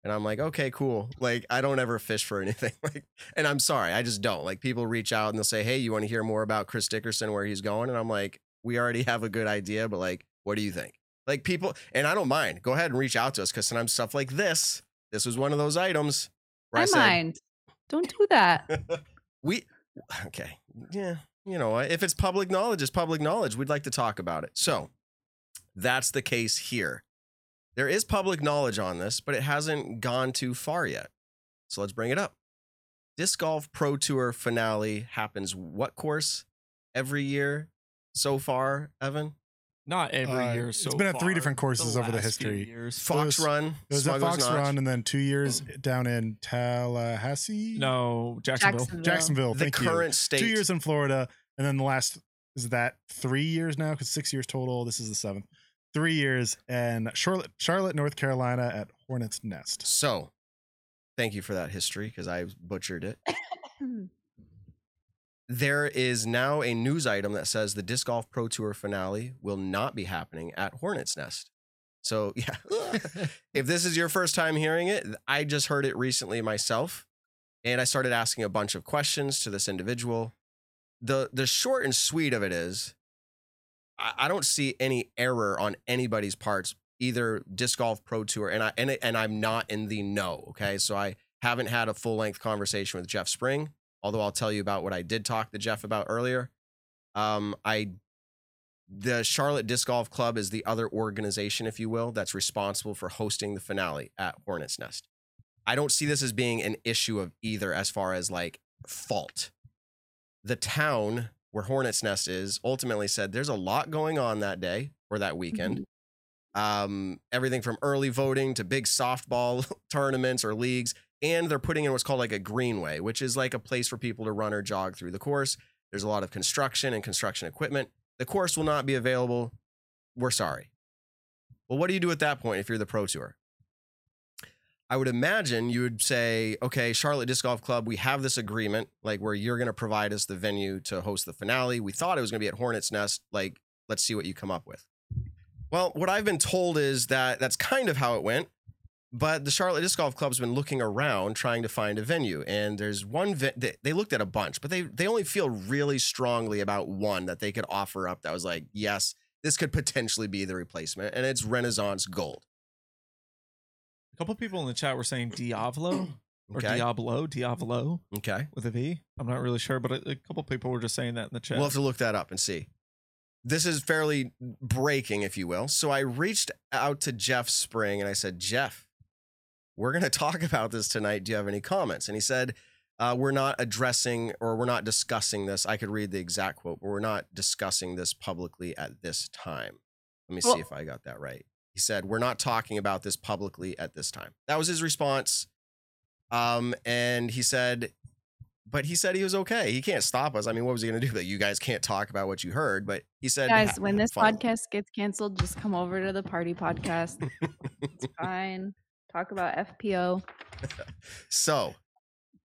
And I'm like, okay, cool. Like, I don't ever fish for anything. Like, and I'm sorry, I just don't. Like, people reach out and they'll say, hey, you want to hear more about Chris Dickerson, where he's going? And I'm like, we already have a good idea, but like, what do you think? Like, people, and I don't mind. Go ahead and reach out to us because sometimes stuff like this, this was one of those items I,
I
said,
mind. Don't do that.
we, okay, yeah, you know, if it's public knowledge, it's public knowledge. We'd like to talk about it. So that's the case here. There is public knowledge on this, but it hasn't gone too far yet. So let's bring it up. Disc Golf Pro Tour finale happens what course every year so far, Evan?
Not every
Uh,
year.
it's been at three different courses over the history.
Years.
Fox
was-
Run.
It was at Fox
Notch.
Run and then two years down in Tallahassee.
No, Jacksonville.
Jacksonville.
Jacksonville.
The current
you.
state.
Two years in Florida, and then the last is that three years now because six years total. This is the seventh. Three years and Charlotte, Charlotte, North Carolina at Hornets Nest.
So, thank you for that history because I butchered it. There is now a news item that says the Disc Golf Pro Tour finale will not be happening at Hornets Nest. So, yeah, if this is your first time hearing it, I just heard it recently myself, and I started asking a bunch of questions to this individual. the The short and sweet of it is, I, don't see any error on anybody's parts, either Disc Golf Pro Tour, and I and and I'm not in the know. Okay, so I haven't had a full length conversation with Jeff Spring, although I'll tell you about what I did talk to Jeff about earlier. Um, I the Charlotte Disc Golf Club is the other organization, if you will, that's responsible for hosting the finale at Hornets Nest. I don't see this as being an issue of either as far as like fault. The town where Hornets Nest is ultimately said there's a lot going on that day or that weekend. Um, everything from early voting to big softball tournaments or leagues. And they're putting in what's called like a greenway, which is like a place for people to run or jog through the course. There's a lot of construction and construction equipment. The course will not be available. We're sorry. Well, what do you do at that point if you're the Pro Tour? I would imagine you would say, okay, Charlotte Disc Golf Club, we have this agreement, like where you're going to provide us the venue to host the finale. We thought it was going to be at Hornets Nest. Like, let's see what you come up with. Well, what I've been told is that that's kind of how it went. But the Charlotte Disc Golf Club's been looking around trying to find a venue, and there's one. Ve- they, they looked at a bunch, but they they only feel really strongly about one that they could offer up. That was like, yes, this could potentially be the replacement, and it's Renaissance Gold.
A couple people in the chat were saying Diavolo or
Okay,
Diablo, Diavolo
okay.
with a V. I'm not really sure, but a, a couple people were just saying that in the chat.
We'll have to look that up and see. This is fairly breaking, if you will. So I reached out to Jeff Spring and I said, Jeff, we're going to talk about this tonight. Do you have any comments? And he said, uh, We're not addressing or we're not discussing this. I could read the exact quote, but we're not discussing this publicly at this time. Let me see if I got that right. He said, We're not talking about this publicly at this time. That was his response. Um, and he said, but he said he was okay. He can't stop us. I mean, what was he going to do? That you guys can't talk about what you heard. But he said,
Guys, when this
fine."
podcast gets canceled, just come over to the party podcast. it's fine. Talk about FPO.
So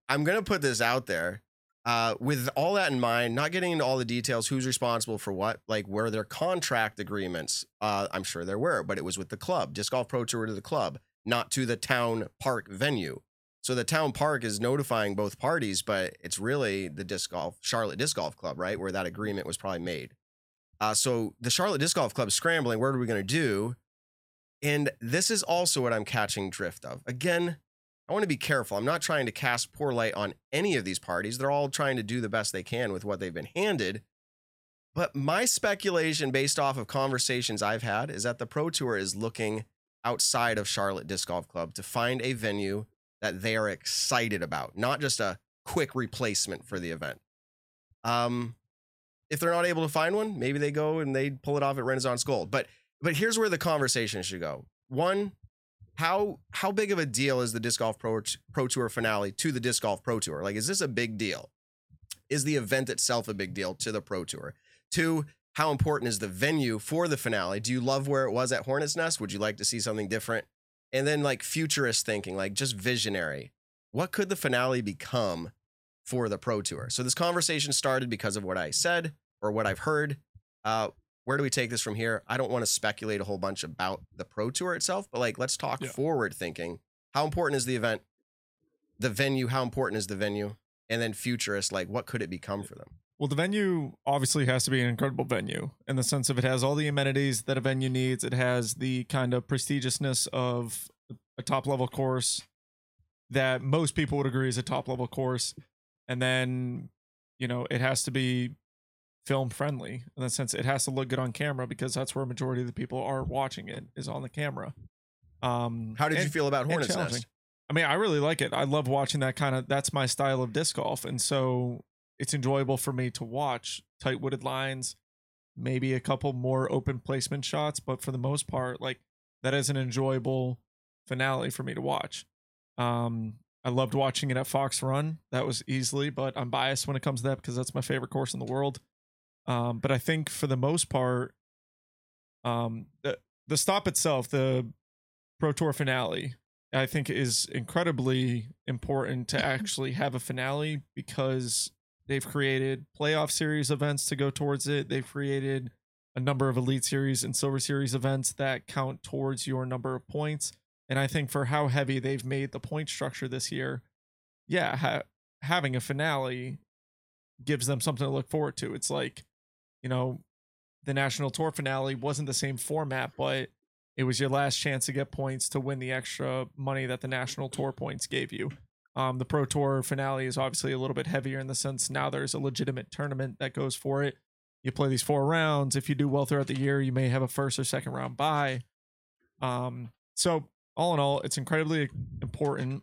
I'm going to put this out there. Uh, with all that in mind, not getting into all the details, who's responsible for what, like were there contract agreements? Uh, I'm sure there were, but it was with the club. Disc Golf Pro Tour to the club, not to the town park venue. So the town park is notifying both parties, but it's really the disc golf Charlotte Disc Golf Club, right, where that agreement was probably made. Uh, so the Charlotte Disc Golf Club scrambling. What are we going to do? And this is also what I'm catching drift of. Again, I want to be careful. I'm not trying to cast poor light on any of these parties. They're all trying to do the best they can with what they've been handed. But my speculation, based off of conversations I've had, is that the Pro Tour is looking outside of Charlotte Disc Golf Club to find a venue that they are excited about, not just a quick replacement for the event. Um, if they're not able to find one, maybe they go and they pull it off at Renaissance Gold. But but here's where the conversation should go. One, how how big of a deal is the disc golf pro, pro tour finale to the disc golf pro tour? Like is this a big deal? Is the event itself a big deal to the pro tour? Two how important is the venue for the finale? Do you love where it was at hornets nest? Would you like to see something different? And then like futurist thinking like just visionary. What could the finale become for the pro tour? So this conversation started because of what i said or what i've heard. Uh, where do we take this from here? I don't want to speculate a whole bunch about the pro tour itself, but like let's talk
Yeah.
forward thinking. How important is the event? The venue, how important is the venue? And then futurist, like what could it become for them?
Well, the venue obviously has to be an incredible venue in the sense of it has all the amenities that a venue needs. It has the kind of prestigiousness of a top level course that most people would agree is a top level course. And then, you know, it has to be film friendly in the sense it has to look good on camera because that's where a majority of the people are watching it is on the camera. Um,
How did you feel about
and
Hornets. Nest?
I mean, I really like it. I love watching that kind of. That's my style of disc golf, and so it's enjoyable for me to watch tight wooded lines, maybe a couple more open placement shots, but for the most part, like that is an enjoyable finale for me to watch. Um, I loved watching it at Fox Run. That was easily, but I'm biased when it comes to that because that's my favorite course in the world. Um, but I think for the most part, um, the the stop itself, the Pro Tour finale, I think is incredibly important to actually have a finale because they've created playoff series events to go towards it. They've created a number of Elite Series and Silver Series events that count towards your number of points. And I think for how heavy they've made the point structure this year, yeah, ha- having a finale gives them something to look forward to. It's like, you know, the national tour finale wasn't the same format, but it was your last chance to get points to win the extra money that the national tour points gave you. Um, the pro tour finale is obviously a little bit heavier in the sense now there's a legitimate tournament that goes for it. You play these four rounds. If you do well throughout the year, you may have a first or second round bye. Um, so all in all, it's incredibly important.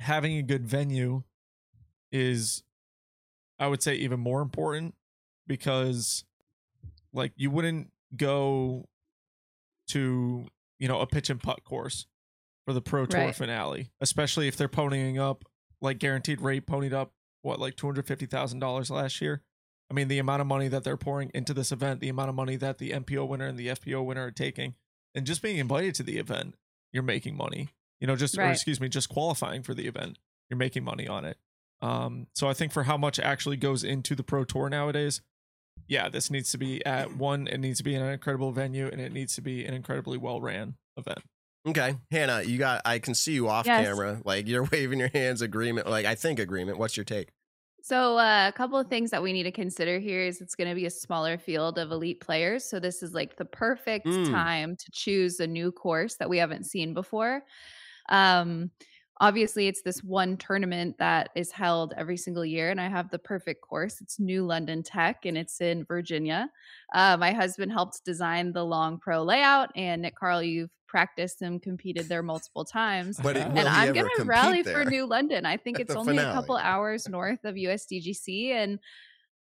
Having a good venue is, I would say, even more important because, like, you wouldn't go to you know a pitch and putt course for the pro tour
Right.
finale, especially if they're ponying up like guaranteed rate ponied up what like two hundred fifty thousand dollars last year. I mean, the amount of money that they're pouring into this event, the amount of money that the MPO winner and the FPO winner are taking, and just being invited to the event, you're making money. You know, just or excuse me, just qualifying for the event, you're making money on it. Um, so I think for how much actually goes into the pro tour nowadays, yeah, this needs to be at one. It needs to be in an incredible venue, and it needs to be an incredibly well ran event.
Okay, Hannah, you got. I can see you off
Yes.
camera, like you're waving your hands. Agreement, like I think agreement. What's your take?
So, uh, a couple of things that we need to consider here is it's going to be a smaller field of elite players. So, this is like the perfect
Mm.
time to choose a new course that we haven't seen before. Um, obviously, it's this one tournament that is held every single year, and I have the perfect course. It's New London Tech, and it's in Virginia. Uh, my husband helped design the long pro layout, and Nick Carl, you've practiced and competed there multiple times
But
And
I'm gonna rally for New London. I think it's only a couple hours north of USDGC, and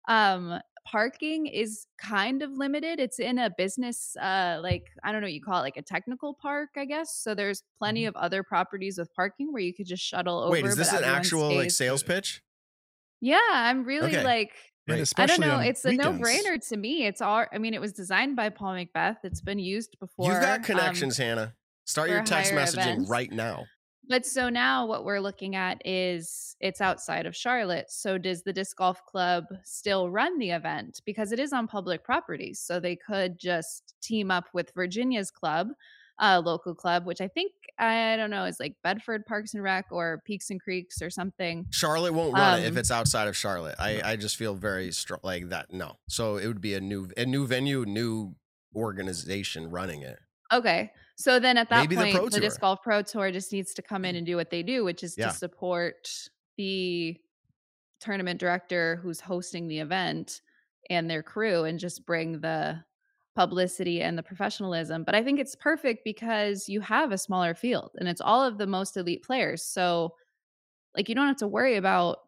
um, parking is kind of limited. It's in a business, uh, like I don't know, what you call it like a technical park, I guess. So there's plenty of other properties with parking where you could just shuttle over.
Mm-hmm. Wait, is this an
everyone
actual like sales pitch?
Yeah, I'm really
Okay.
like.
Right.
I don't know.
on
It's a
weekends.
no-brainer to me. It's all. I mean, it was designed by Paul McBeth. It's been used before.
You've got
um,
connections, Hannah. Start your text messaging
events.
right now.
But so now what we're looking at is it's outside of Charlotte. So does the disc golf club still run the event because it is on public properties? So they could just team up with Virginia's club, uh, local club, which I think I don't know is like Bedford Parks and Rec or Peaks and Creeks or something.
Charlotte won't run it if
Um,
it's outside of Charlotte. I, I just feel very strong like that. No, so it would be a new a new venue, new organization running it.
Okay. So then at that
Maybe
point,
Pro
the, Disc Golf Pro Tour just needs to come in mm. and do what they do, which is
Yeah.
to support the tournament director who's hosting the event and their crew and just bring the publicity and the professionalism. But I think it's perfect because you have a smaller field and it's all of the most elite players. So like you don't have to worry about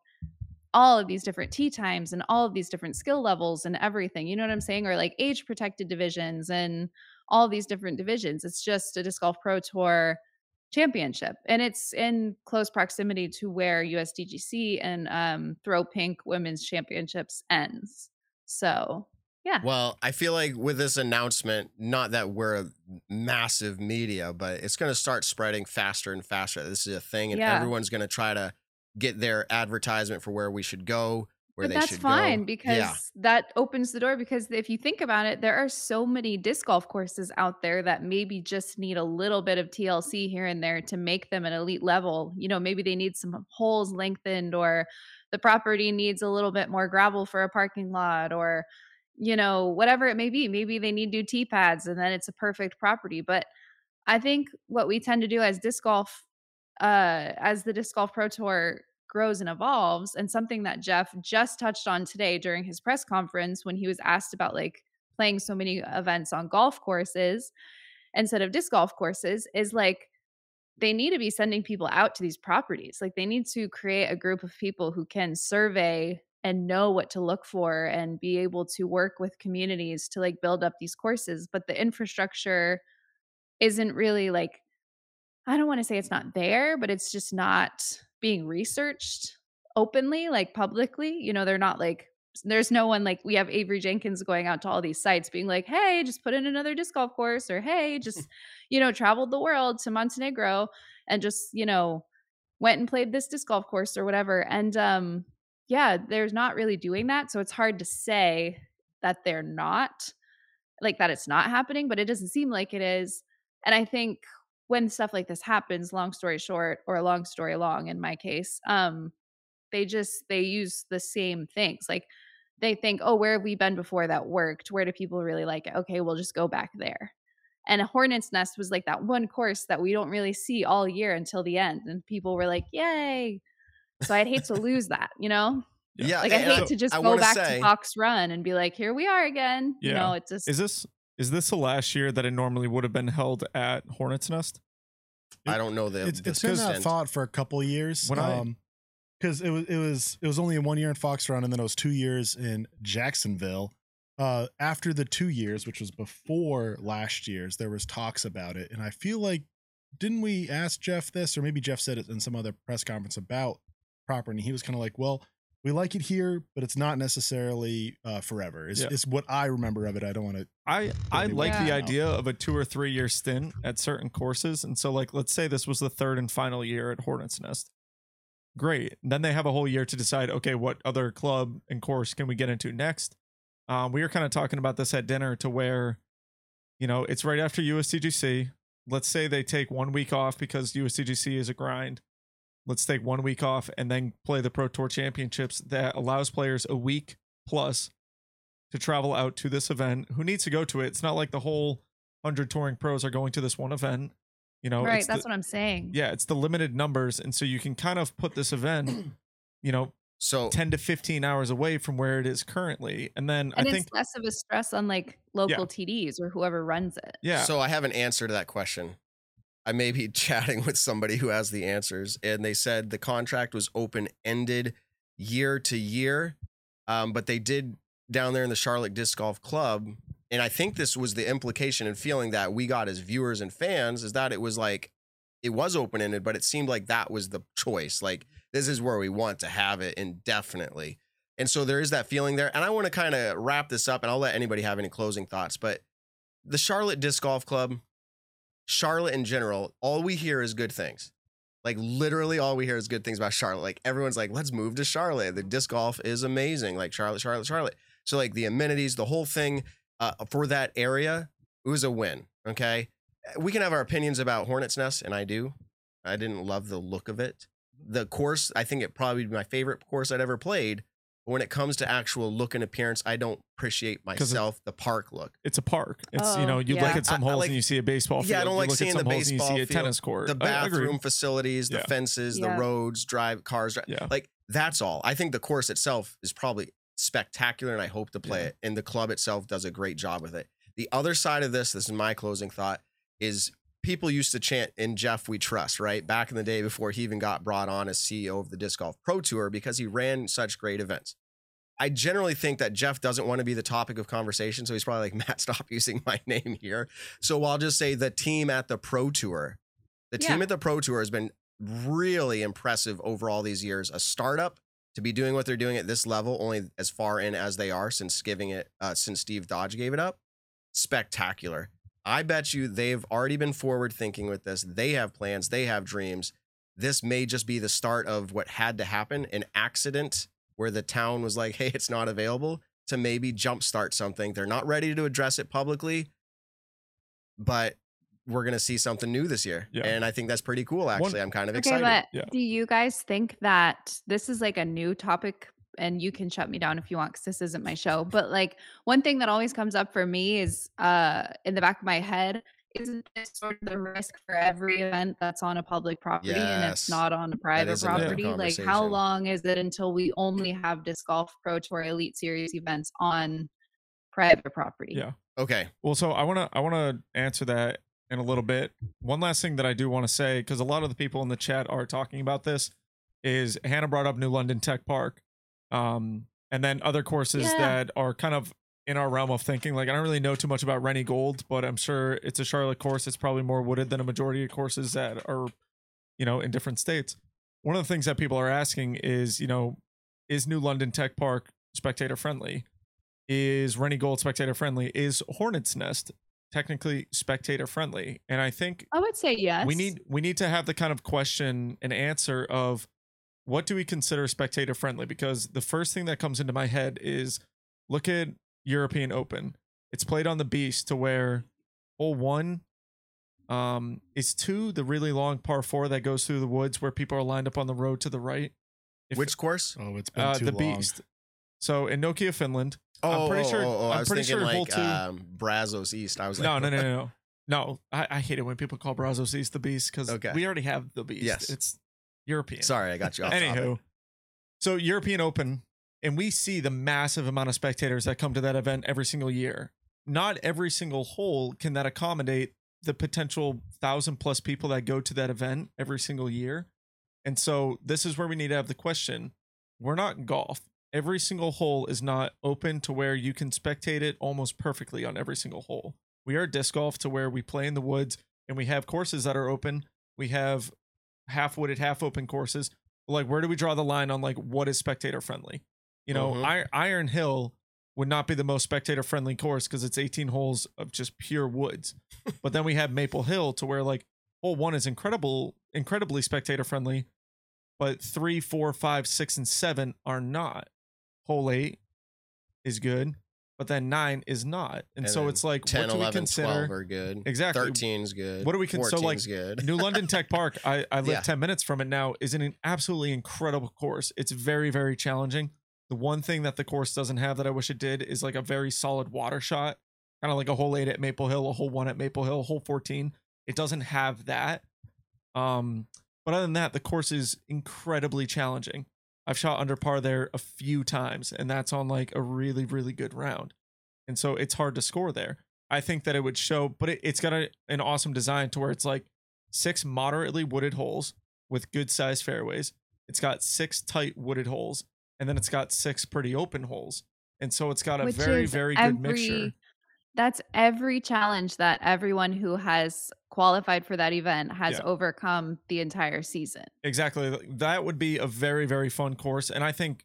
all of these different tee times and all of these different skill levels and everything. You know what I'm saying? Or like age protected divisions and all these different divisions. It's just a disc golf pro tour championship, and it's in close proximity to where USDGC and um, Throw Pink Women's Championships ends. So yeah,
Well, I feel like with this announcement, not that we're a massive media, but it's going to start spreading faster and faster. This is a thing, and
Yeah.
everyone's going to try to get their advertisement for where we should go, where
but
they
that's
should
fine
go.
because
yeah,
that opens the door. Because if you think about it, there are so many disc golf courses out there that maybe just need a little bit of TLC here and there to make them an elite level. You know, maybe they need some holes lengthened, or the property needs a little bit more gravel for a parking lot, or you know, whatever it may be. Maybe they need new tee pads, and then it's a perfect property. But I think what we tend to do as disc golf, uh, as the disc golf pro tour grows and evolves, and something that Jeff just touched on today during his press conference when he was asked about like playing so many events on golf courses instead of disc golf courses, is like they need to be sending people out to these properties. Like they need to create a group of people who can survey and know what to look for and be able to work with communities to like build up these courses but the infrastructure isn't really like I don't want to say it's not there but it's just not being researched openly like publicly you know they're not like there's no one like we have Avery Jenkins going out to all these sites being like hey just put in another disc golf course or hey just you know traveled the world to Montenegro and just you know went and played this disc golf course or whatever and um yeah, there's not really doing that. So it's hard to say that they're not like that it's not happening, but it doesn't seem like it is. And I think when stuff like this happens, long story short, or long story long in my case, um, they just they use the same things. Like they think, oh, where have we been before that worked? Where do people really like it? Okay, we'll just go back there. And a hornet's nest was like that one course that we don't really see all year until the end. And people were like, yay, so I'd hate to lose that, you know?
Yeah,
Like I hate to just
I
go back
say-
to Fox Run and be like, here we are again. You
Yeah.
know, it's just
Is this is this the last year that it normally would have been held at Hornets Nest?
I don't know the.
it's
the
it's been that thought for a couple of years.
When I-
um, because it was it was it was only one year in Fox Run and then it was two years in Jacksonville. Uh, after the two years, which was before last year's, there was talks about it, and I feel like didn't we ask Jeff this, or maybe Jeff said it in some other press conference about proper, and he was kind of like, "Well, we like it here, but it's not necessarily uh, forever." Is
Yeah.
is what I remember of it. I don't want to.
I I like the idea of a two or three year stint at certain courses, and so like let's say this was the third and final year at Hornets Nest. Great. Then they have a whole year to decide. Okay, what other club and course can we get into next? Um, we were kind of talking about this at dinner to where, you know, it's right after USDGC. Let's say they take one week off because USDGC is a grind. Let's take one week off and then play the Pro Tour Championships. That allows players a week plus to travel out to this event. Who needs to go to it? It's not like the whole hundred touring pros are going to this one event. You know,
right. That's
the,
what I'm saying.
yeah, it's the limited numbers, and so you can kind of put this event, you know,
So
ten to fifteen hours away from where it is currently, and then
And
I
it's
think
less of a stress on like local TDs or whoever runs it.
yeah,
So I have an answer to that question. I may be chatting with somebody who has the answers, and they said the contract was open ended year to year, um, but they did down there in the Charlotte Disc Golf Club. And I think this was the implication and feeling that we got as viewers and fans is that it was like it was open ended, but it seemed like that was the choice. Like this is where we want to have it indefinitely. And so there is that feeling there. And I want to kind of wrap this up and I'll let anybody have any closing thoughts. But the Charlotte Disc Golf Club, Charlotte in general, all we hear is good things. Like literally all we hear is good things about Charlotte. Like everyone's like, let's move to Charlotte. The disc golf is amazing. Like Charlotte, Charlotte, Charlotte. So like the amenities, the whole thing uh, for that area, it was a win. Okay. We can have our opinions about Hornets Nest, and I do. I didn't love the look of it. The course, I think it probably be my favorite course I'd ever played. But when it comes to actual look and appearance, I don't appreciate
'Cause it-
myself the park look.
it's a park. It's you
Oh,
know you look at some
I- I
holes
like-
and you see a baseball field.
Yeah, I don't like
look
seeing
at some
the
holes and you
baseball
see a
field,
tennis court.
The bathroom facilities, the
Yeah.
fences, the roads, drive cars. Drive,
Yeah.
like that's all. I think the course itself is probably spectacular, and I hope to play
Yeah.
it. And the club itself does a great job with it. The other side of this, this is my closing thought, is people used to chant "In Jeff We Trust," right? Back in the day before he even got brought on as CEO of the Disc Golf Pro Tour because he ran such great events. I generally think that Jeff doesn't want to be the topic of conversation, so he's probably like, Matt, stop using my name here. So I'll just say the team at the Pro Tour. The team at the Pro Tour has been really impressive over all these years. A startup to be doing what they're doing at this level, only as far in as they are since giving it, uh, since Steve Dodge gave it up, spectacular. I bet you they've already been forward thinking with this. They have plans, they have dreams. This may just be the start of what had to happen an accident where the town was like, hey, it's not available to maybe jumpstart something. They're not ready to address it publicly, but we're going to see something new this year.
Yeah.
And I think that's pretty cool, actually. I'm kind of
Okay,
excited.
but
Yeah.
do you guys think that this is like a new topic? And you can shut me down if you want, because this isn't my show. But like one thing that always comes up for me is uh in the back of my head, isn't this sort of the risk for every event that's on a public property and it's not on a private
is another
property? Like how long is it until we only have disc golf pro tour elite series events on private property?
Yeah.
Okay.
Well, so I want to I want to answer that in a little bit. One last thing that I do want to say because a lot of the people in the chat are talking about this is Hannah brought up New London Tech Park. Um, and then other courses
Yeah.
that are kind of in our realm of thinking. Like I don't really know too much about Rennie Gold, but I'm sure it's a Charlotte course. It's probably more wooded than a majority of courses that are, you know, in different states. One of the things that people are asking is, you know, is New London Tech Park spectator friendly? Is Rennie Gold spectator friendly? Is Hornets Nest technically spectator friendly? And I think
I would say yes.
we need we need to have the kind of question and answer of what do we consider spectator friendly because the first thing that comes into my head is look at European Open. It's played on the beast to where hole 1 um is 2 the really long par 4 that goes through the woods where people are lined up on the road to the right. If-
Which course?
Oh, it's been
uh,
too
the
long.
beast. So in Nokia, Finland.
Oh,
I'm pretty
oh,
sure-
oh, oh,
I'm
I was
pretty
thinking
sure hole
like
two-
um, Brazos East. I was like,
No, no, no, no, no. No, I, I hate it when people call Brazos East the beast because
Okay.
we already have the beast.
Yes.
It's European.
Sorry, I got you off topic.
Anywho, so European Open, and we see the massive amount of spectators that come to that event every single year. Not every single hole can that accommodate the potential thousand plus people that go to that event every single year. And so this is where we need to have the question. We're not golf. Every single hole is not open to where you can spectate it almost perfectly on every single hole. We are disc golf to where we play in the woods and we have courses that are open. We have half wooded, half open courses. Like, where do we draw the line on like what is spectator friendly? You know,
Mhm.
Ir- Iron Hill would not be the most spectator friendly course because it's 18 holes of just pure woods. but then we have Maple Hill to where like hole one is incredible, incredibly spectator friendly, but three, four, five, six, and seven are not. Hole eight is good, but then nine is not. And,
And
so it's like,
10,
what do
11,
we consider?
12 are good.
Exactly.
13's good.
What do we con- so, like,
good.
New London Tech Park, I, I live
Yeah.
10 minutes from it now, is an absolutely incredible course. It's very, very challenging. The one thing that the course doesn't have that I wish it did is like a very solid water shot, kind of like a hole eight at Maple Hill, a hole one at Maple Hill, a hole 14. It doesn't have that. Um, but other than that, the course is incredibly challenging. I've shot under par there a few times, and that's on like a really, really good round. And so it's hard to score there. I think that it would show, but it, it's got a, an awesome design to where it's like six moderately wooded holes with good sized fairways. It's got six tight wooded holes, and then it's got six pretty open holes. And so it's got a
Which
very, very good mixture.
That's every challenge that everyone who has qualified for that event has
Yeah.
overcome the entire season.
Exactly. That would be a very, very fun course. And I think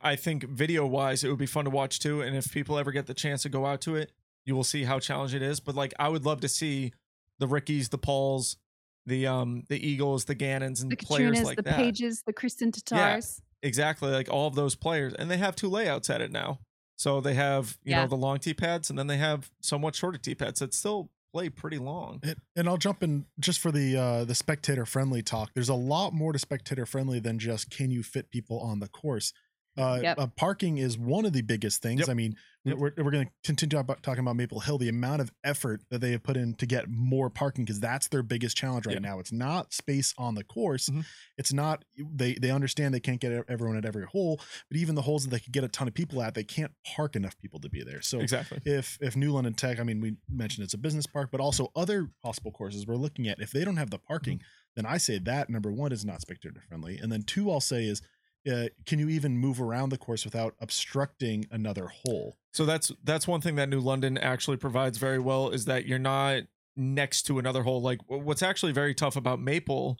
I- think video wise it would be fun to watch too. And if people ever get the chance to go out to it, you will see how challenging it is. But like I would love to see the Rickies, the Pauls, the um the Eagles, the Gannons, and
The
players
Catrinas,
like
the
that.
Paiges, the Kristin Tattars.
Exactly, like all of those players, and they have two layouts at it now. So they have you
Yeah.
know the long tee pads, and then they have somewhat shorter tee pads that still play pretty long.
And, and I'll jump in just for the uh, the spectator friendly talk. There's a lot more to spectator friendly than just can you fit people on the course. Uh,
Yep.
uh, parking is one of the biggest things.
Yep.
I mean,
Yep.
we're, we're going to continue about, talking about Maple Hill. The amount of effort that they have put in to get more parking because that's their biggest challenge right
Yep.
now. It's not space on the course.
Mhm.
It's not they they understand they can't get everyone at every hole, but even the holes that they could get a ton of people at, they can't park enough people to be there. So
Exactly.
if if New London Tech, I mean, we mentioned it's a business park, but also other possible courses we're looking at. If they don't have the parking,
Mm-hmm.
then I say that number one is not spectator friendly, and then two, I'll say is, uh, can you even move around the course without obstructing another hole?
So that's that's one thing that New London actually provides very well is that you're not next to another hole. Like what's actually very tough about Maple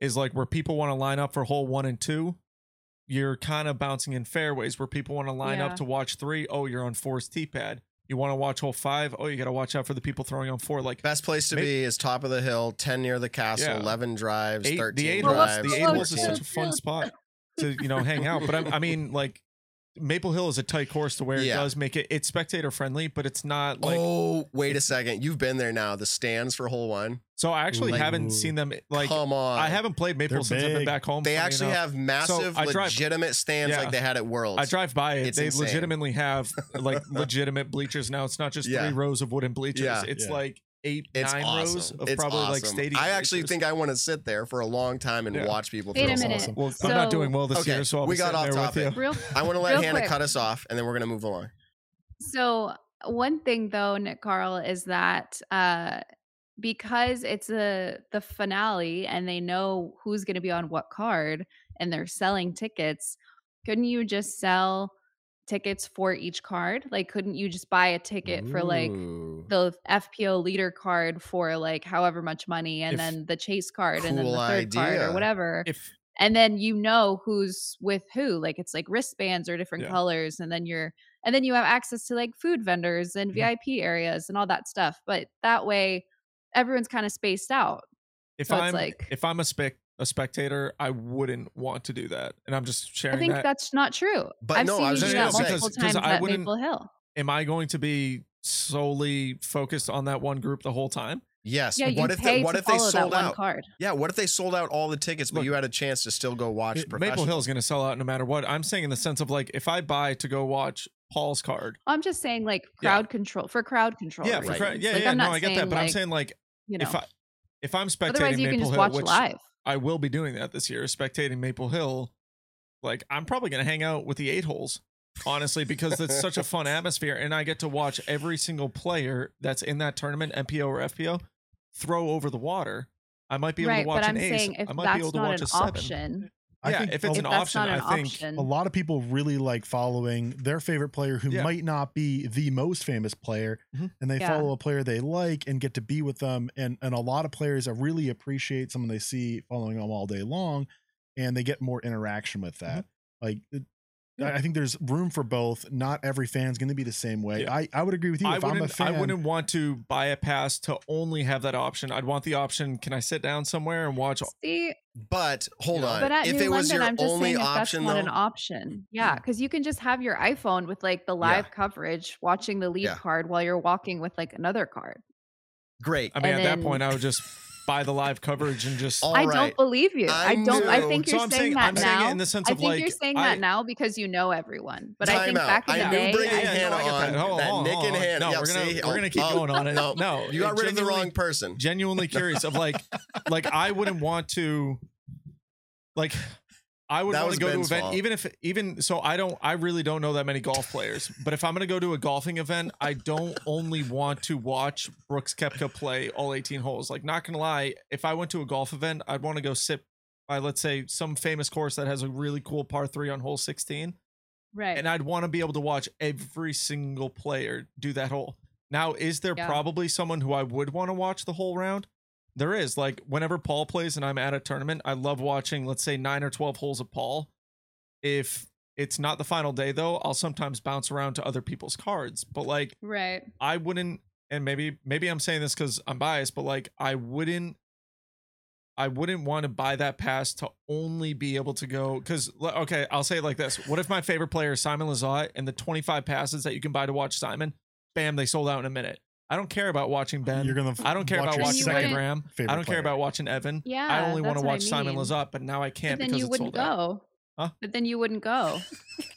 is like where people want to line up for hole one and two, you're kind of bouncing in fairways where people want to line
Yeah.
up to watch three. Oh, you're on four's tee pad. You want to watch hole five. Oh, you got to watch out for the people throwing on four. Like
Best place to
May-
be is top of the hill, 10 near the castle,
Yeah.
11 drives,
eight,
13
the eight
Well,
drives.
the eight holes is such a fun spot to you know hang out. But I, I mean, like Maple Hill is a tight course to where
Yeah.
it does make it. It's spectator friendly, but it's not like.
oh, wait a second. You've been there now. The stands for hole one.
So I actually
Like-
haven't seen them like.
Come on.
I haven't played Maple
They're
since I've been back home.
They actually
enough.
have massive,
I drive-
legitimate stands
Yeah.
like they had at Worlds.
I drive by it.
It's
they
insane.
legitimately have like legitimate bleachers now. It's not just
Yeah.
three rows of wooden bleachers.
Yeah.
it's
Yeah.
like eight,
It's
nine
awesome.
rows of
it's
probably like
awesome.
stadium.
I actually
bleachers.
think I want to sit there for a long time and
Yeah.
watch people
Wait
throw
a minute.
awesome.
Well, I'm not doing well this
Okay,
year, so I'll
we
be
got off
there with
topic.
you.
Real
I want to let Hannah
quick.
cut us off, and then we're going to move along.
So one thing though, Nick Carl, is that uh because it's a the finale and they know who's going to be on what card and they're selling tickets, couldn't you just sell tickets for each card? Like, couldn't you just buy a ticket for like the FPO leader card for like however much money, and
If-
then the chase card, and then the
Cool
third card or whatever,
If
and then you know who's with who. Like, it's like wristbands or different
Yeah.
colors, and then you're and then you have access to like food vendors and
Mhm.
VIP areas and all that stuff. But that way, everyone's kind of spaced out.
if
So
I'm
like-
if I'm a spec a spectator, I wouldn't want to do that, and I'm just sharing
I think
that.
that's not true.
But
I've
no,
seen
I was
you
just
do
gonna
that
say,
multiple
'cause- 'cause
times
I
at
wouldn't-
Maple Hill.
Am I going to be solely focused on that one group the whole time?
Yes.
Yeah, you
what if
pay
they, what
to
if they
that
sold out?
card.
Yeah. What if they sold out all the tickets, but
Look,
you had a chance to still go watch
Maple? Hill is going to sell out no matter what. I'm saying in the sense of like if I buy to go watch Paul's card.
I'm just saying, like
Yeah.
crowd control for crowd control.
Yeah, for
reasons.
crowd- yeah,
like,
yeah.
I'm
no,
not
I get that, but I'm saying like
you know.
if I if I'm spectating
otherwise, you can just
Hill,
watch
which
live.
I will be doing that this year, spectating Maple Hill. Like I'm probably going to hang out with the eight holes, honestly, because it's such a fun atmosphere, and I get to watch every single player that's in that tournament, MPO or FPO, throw over the water. I might be able
right,
to watch
but
an
I'm
ace.
saying if
I might be able to
not
watch
an
a seven.
Option,
I
yeah,
think
if it's
a-
an option,
an
I think
option,
a lot of people really like following their favorite player who
Yeah.
might not be the most famous player
Mhm.
and they
Yeah.
follow a player they like and get to be with them and and a lot of players really appreciate someone they see following them all day long and they get more interaction with that like it, I I think there's room for both. Not every fan's going to be the same way.
Yeah.
I, I would agree with you.
I
if I'm a
wouldn't.
fan,
I wouldn't want to buy a pass to only have that option. I'd want the option. Can I sit down somewhere and watch?
see,
But hold on.
but at
if
New
it was
London,
your
I'm just
only
saying
option,
that's not
though,
an option. Yeah, mm. because you can just have your iPhone with like the
Yeah.
live coverage, watching the lead
Yeah.
card while you're walking with like another card.
great.
I mean,
And
at that point, I would just buy the live coverage and just.
All
I
right.
don't believe you. I,
I
don't. I think you're
I'm
saying,
saying-
that
I'm saying
now.
it in the sense
I
of,
think
like,
you're saying
I-
that now because you know everyone. But I think
out.
back in
I
the day,
bringing
I-
yeah,
Hannah
no,
on,
that. Hold on,
that
hold
Nick
on,
and. Hannah.
No,
yeah,
we're gonna
see?
we're gonna keep
Oh,
going on it.
No,
no,
you got rid of the wrong person.
Genuinely curious of like, like I wouldn't want to, like. I would
That
want to go to an event,
fault.
even if even so. I don't. I really don't know that many golf players. But if I'm going to go to a golfing event, I don't only want to watch Brooks Koepka play all 18 holes. Like, not gonna lie, if I went to a golf event, I'd want to go sit by, let's say, some famous course that has a really cool par three on hole 16
right.
and I'd want to be able to watch every single player do that hole. Now, is there
Yeah.
probably someone who I would want to watch the whole round? There is. Like whenever Paul plays and I'm at a tournament, I love watching, let's say, nine or 12 holes of Paul. If it's not the final day, though, I'll sometimes bounce around to other people's cards. But like,
right.
I wouldn't, and maybe maybe I'm saying this because I'm biased, but like, I wouldn't. I wouldn't want to buy that pass to only be able to go because okay, I'll say it like this: What if my favorite player is Simon Lizotte and the 25 passes that you can buy to watch Simon, bam, they sold out in a minute. I don't care about watching Ben.
You're gonna.
I don't care
watch
about
your
watching
you
Sam Graham.
favorite
I don't care
player.
about watching Evan.
Yeah.
I only want
that's
to
what I
watch Simon
mean.
Lizotte, but now I can't
then
because
you
it's
wouldn't
sold out.
go.
Huh?
But then you wouldn't go.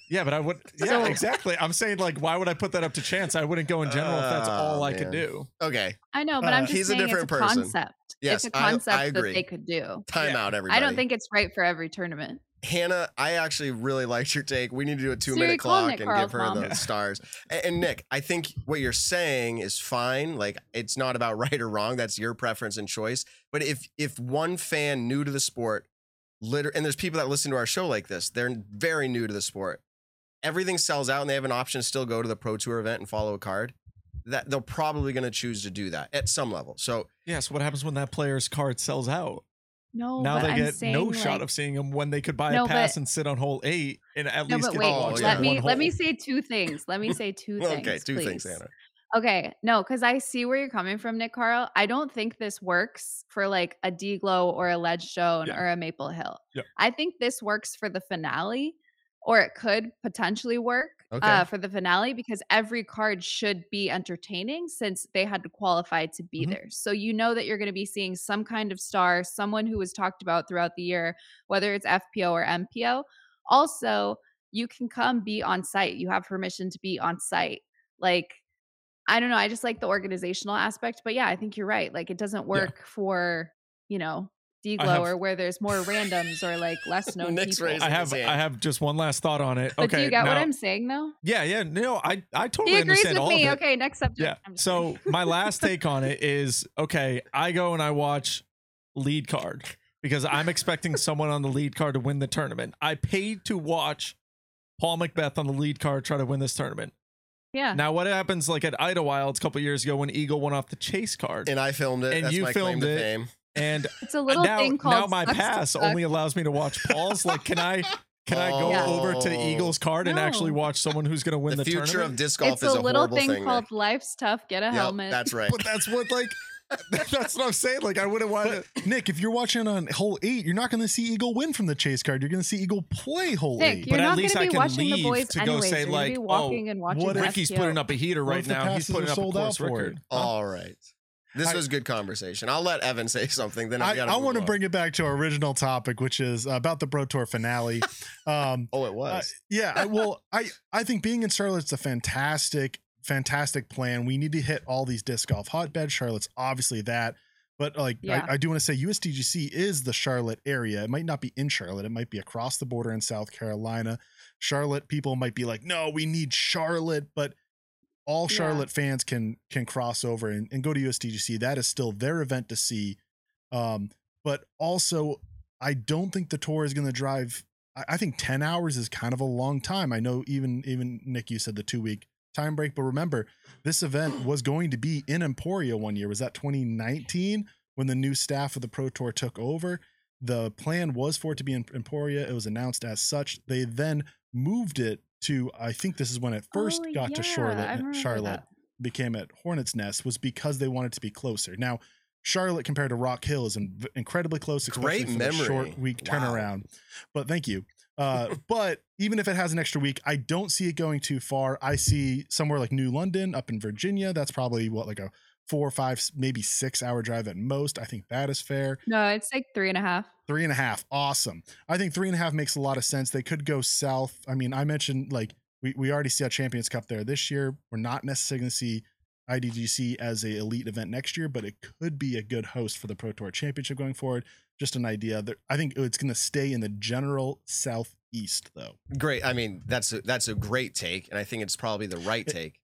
Yeah, but I would. Yeah,
So-
exactly. I'm saying like, why would I put that up to chance? I wouldn't go in general if that's
Oh,
all I could
man.
do.
Okay,
I know, but
Uh,
I'm just
he's a
saying
different
it's a
person.
concept.
Yes,
it's a
I- I
concept that
agree.
they could do.
time
Yeah.
out, everybody.
I don't think it's right for every tournament.
Hannah, I actually really liked your take. We need to do a two minute
Siri, call
clock and
Carl's
give her
mom.
the stars. And, and Nick, I think what you're saying is fine. Like it's not about right or wrong. That's your preference and choice. But if if one fan new to the sport, liter- and there's people that listen to our show like this, they're very new to the sport. Everything sells out, and they have an option to still go to the pro tour event and follow a card. That they're probably going to choose to do that at some level. So
Yeah. So what happens when that player's card sells out?
No,
now they
I'm
get no shot of seeing him when they could buy
No,
a pass
but-
and sit on hole eight and at
No,
least
but
get
wait.
Oh, yeah.
Let me let me say two things. Let me say two things.
okay, two things, Anna.
Okay, no, because I see where you're coming from, Nick Carl. I don't think this works for like a DGLO or a Ledgestone
Yeah.
or a Maple Hill.
Yep.
I think this works for the finale, or it could potentially work
Okay.
uh, for the finale because every card should be entertaining since they had to qualify to be
Mhm.
there. So you know that you're going to be seeing some kind of star, someone who was talked about throughout the year, whether it's FPO or MPO. Also, you can come be on site. You have permission to be on site. Like, I don't know. I just like the organizational aspect. But yeah, I think you're right. Like, it doesn't work for, you know, D
I
Glow or where there's more randoms or like less known
Nick's
people.
I have. I have just one last thought on it.
But
okay.
do you get what I'm saying though?
Yeah, yeah. No, I I totally
He agrees
understand
with
all
me.
of it.
Okay, next subject.
Yeah. So my last take on it is okay. I go and I watch lead card because I'm expecting someone on the lead card to win the tournament. I paid to watch Paul McBeth on the lead card try to win this tournament.
Yeah.
Now, what happens like at Idlewilds a couple years ago when Eagle went off the chase card?
And I filmed it.
And
That's
you
my claim
filmed
to
it.
Fame.
And
It's a little
now,
thing called
now my pass only allows me to watch Paul's. Like, can I can I go
Oh.
over to oh. Eagle's card and actually watch someone who's going to win
The
the,
future
tournament?
of disc golf
It's
is
a
a
little thing,
thing.
called
Nick.
life's tough. Get a
Yep,
helmet.
that's right.
but that's what like that's what I'm saying. Like, I wouldn't want to.
Nick, if you're watching on hole eight, you're not going to see Eagle win from the chase card. You're going to see Eagle play hole
Nick,
eight.
you're
But at
not going
least
to
I
be
can
watching the
leave
boys
to go
anyways.
say,
You're gonna
like,
be
oh,
walking and watching.
what if-
Ricky's putting up a heater right now. He's putting up a
sold
course record.
All right. This
I-
was good conversation. I'll let Evan say something. Then
I,
gotta
I want to bring it back to our original topic, which is about the Pro Tour finale. Um,
Oh, it
Uh,
was.
yeah, I, well, I I think being in Charlotte's a fantastic, fantastic plan. We need to hit all these disc golf hotbeds. Charlotte's obviously that, but like
Yeah.
I, I do want to say USDGC is the Charlotte area. It might not be in Charlotte. It might be across the border in South Carolina. Charlotte people might be like, no, we need Charlotte, but all
Yeah.
Charlotte fans can can cross over and, and go to USDGC. That is still their event to see. Um, but also, I don't think the tour is going to drive. I, I think ten hours is kind of a long time. I know even even Nick, you said the two week time break, but remember this event was going to be in Emporia one year. Was that 2019 when the new staff of the Pro Tour took over? The plan was for it to be in Emporia. It was announced as such. They then moved it to. I think this is when it first
Oh,
got to Charlotte. Charlotte
that.
became at Hornets Nest was because they wanted to be closer. Now, Charlotte compared to Rock Hill is in- incredibly close, especially
Great
for the
memory.
short week
Wow.
turnaround. But thank you. Uh, but even if it has an extra week, I don't see it going too far. I see somewhere like New London up in Virginia. That's probably what like a four, or five, maybe six hour drive at most. I think that is fair.
No, it's like three and a half.
Three and a half. Awesome. I think three and a half makes a lot of sense. They could go south. I mean, I mentioned like we, we already see a Champions Cup there this year. We're not necessarily going to see IDGC as a elite event next year, but it could be a good host for the Pro Tour Championship going forward. Just an idea. There- I think it's going to stay in the general southeast though.
Great. I mean, that's a, that's a great take, and I think it's probably the right
It-
take.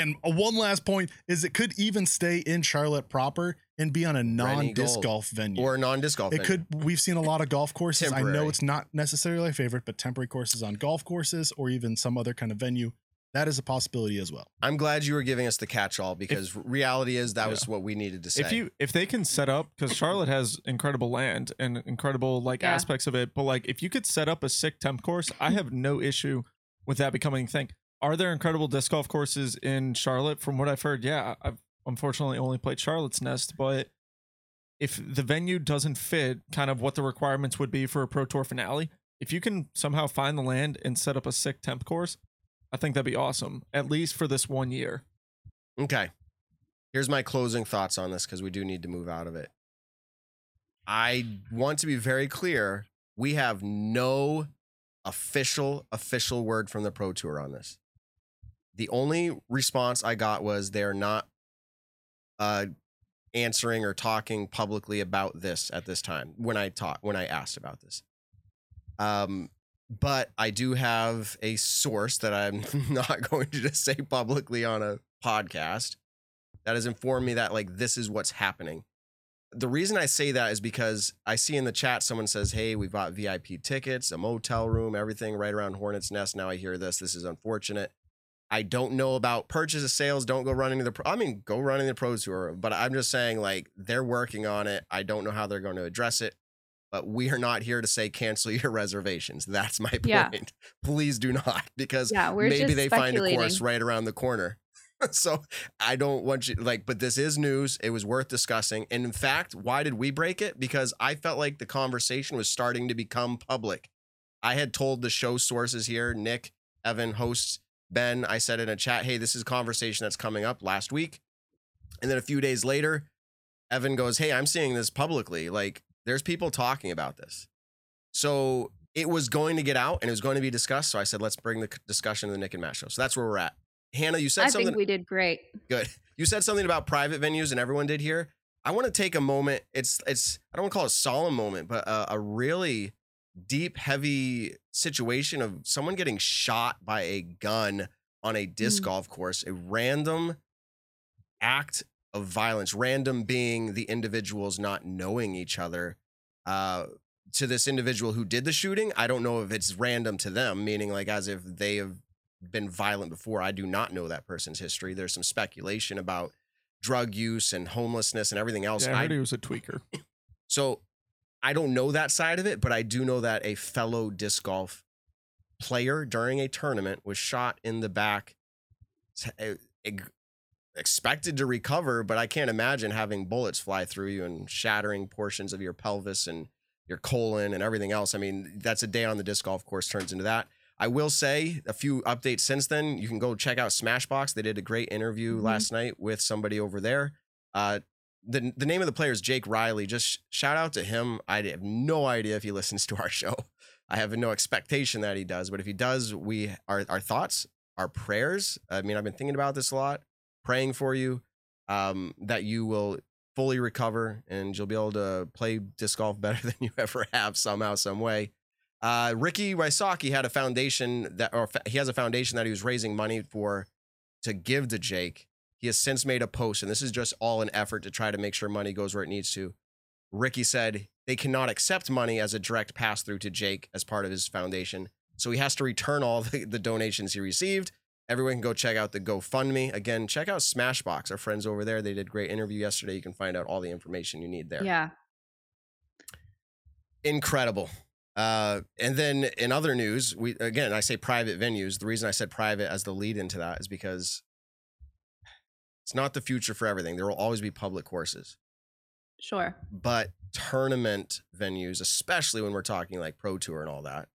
And uh, one last point is it could even stay in Charlotte proper and be on a non-disc golf venue.
Or non-disc golf.
it
venue.
could we've seen a lot of golf courses i know it's not necessarily my favorite but temporary courses on golf courses or even some other kind of venue that is a possibility as well
I'm glad you were giving us the catch-all because reality is that
Yeah.
was what we needed to say.
If you if they can set up because Charlotte has incredible land and incredible like
Yeah.
aspects of it, but like if you could set up a sick temp course, I have no issue with that becoming a thing. Are there incredible disc golf courses in Charlotte? From what I've heard, yeah. I've unfortunately only played Charlotte's Nest, but if the venue doesn't fit kind of what the requirements would be for a pro tour finale, if you can somehow find the land and set up a sick temp course, I think that'd be awesome. At least for this one year.
Okay. Here's my closing thoughts on this because we do need to move out of it. I want to be very clear. We have no official, official word from the Pro Tour on this. The only response I got was they're not uh, answering or talking publicly about this at this time when I talk when I asked about this. Um, but I do have a source that I'm not going to just say publicly on a podcast that has informed me that like this is what's happening. The reason I say that is because I see in the chat someone says, "Hey, we bought VIP tickets, a motel room, everything right around Hornets Nest." Now I hear this. This is unfortunate. I don't know about purchase of sales. Don't go running to the. Pro- I mean, go running the pro tour. But I'm just saying, like they're working on it. I don't know how they're going to address it. But we are not here to say cancel your reservations. That's my point.
Yeah.
Please do not, because
Yeah,
maybe they find a course right around the corner. so I don't want you like, but this is news. It was worth discussing. And in fact, why did we break it? Because I felt like the conversation was starting to become public. I had told the show sources here, Nick, Evan, hosts, Ben, I said in a chat, hey, this is a conversation that's coming up last week. And then a few days later, Evan goes, hey, I'm seeing this publicly. Like, there's people talking about this. So it was going to get out and it was going to be discussed. So I said, let's bring the discussion to the Nick and Matt show. So that's where we're at. Hannah, you said
I
something
think we did great.
good. You said something about private venues and everyone did here. I want to take a moment. It's it's I don't want to call it a solemn moment, but a, a really deep, heavy situation of someone getting shot by a gun on a disc
Mm.
golf course. A random act of violence. Random being the individuals not knowing each other. Uh, to this individual who did the shooting. I don't know if it's random to them, meaning like as if they have been violent before. I do not know that person's history. There's some speculation about drug use and homelessness and everything else.
Yeah, I
I
heard he was a tweaker.
so I don't know that side of it, but I do know that a fellow disc golf player during a tournament was shot in the back, e- ex- expected to recover, but I can't imagine having bullets fly through you and shattering portions of your pelvis and your colon and everything else. I mean, that's a day on the disc golf course turns into that. I will say a few updates since then. You can go check out Smashbox. They did a great interview
Mhm.
last night with somebody over there. Uh, the the name of the player is Jake Riley. Just shout out to him. I have no idea if he listens to our show. I have no expectation that he does, but if he does, we our our thoughts, our prayers. I mean, I've been thinking about this a lot, praying for you, um, that you will fully recover and you'll be able to play disc golf better than you ever have somehow, some way. Uh, Ricky Wysocki had a foundation that, or he has a foundation that he was raising money for to give to Jake. He has since made a post, and this is just all an effort to try to make sure money goes where it needs to. Ricky said they cannot accept money as a direct pass through to Jake as part of his foundation. So he has to return all the, the donations he received. Everyone can go check out the GoFundMe. Again, check out Smashbox, our friends over there. They did a great interview yesterday. You can find out all the information you need there
Yeah.
incredible. Uh, and then in other news, we again I say private venues. The reason I said private as the lead into that is because it's not the future for everything. There will always be public courses,
Sure.
but tournament venues, especially when we're talking like pro tour and all that.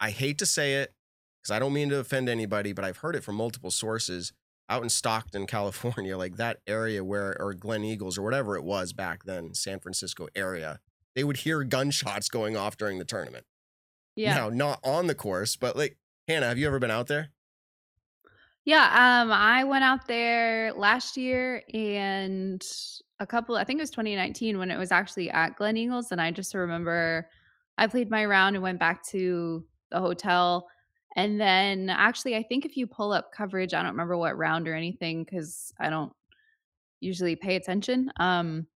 I- hate to say it because I don't mean to offend anybody, but I've heard it from multiple sources out in Stockton, California, like that area where, or Glen Eagles or whatever it was back then, San Francisco area, they would hear gunshots going off during the tournament.
Yeah.
Now, not on the course, but like, Hannah, have you ever been out there?
Yeah, um, I went out there last year and a couple, I think it was 2019 when it was actually at Glen Eagles. And I just remember I played my round and went back to the hotel. And then actually, I think if you pull up coverage, I don't remember what round or anything because I don't usually pay attention. Um,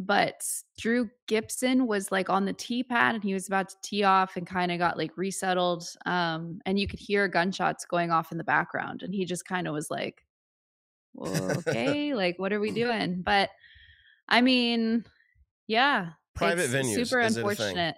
but Drew Gibson was like on the tee pad and he was about to tee off and kind of got like resettled. Um, and you could hear gunshots going off in the background. And he just kind of was like, okay, like what are we doing? But I mean, yeah.
Private venues,
Super
is it a thing?
unfortunate.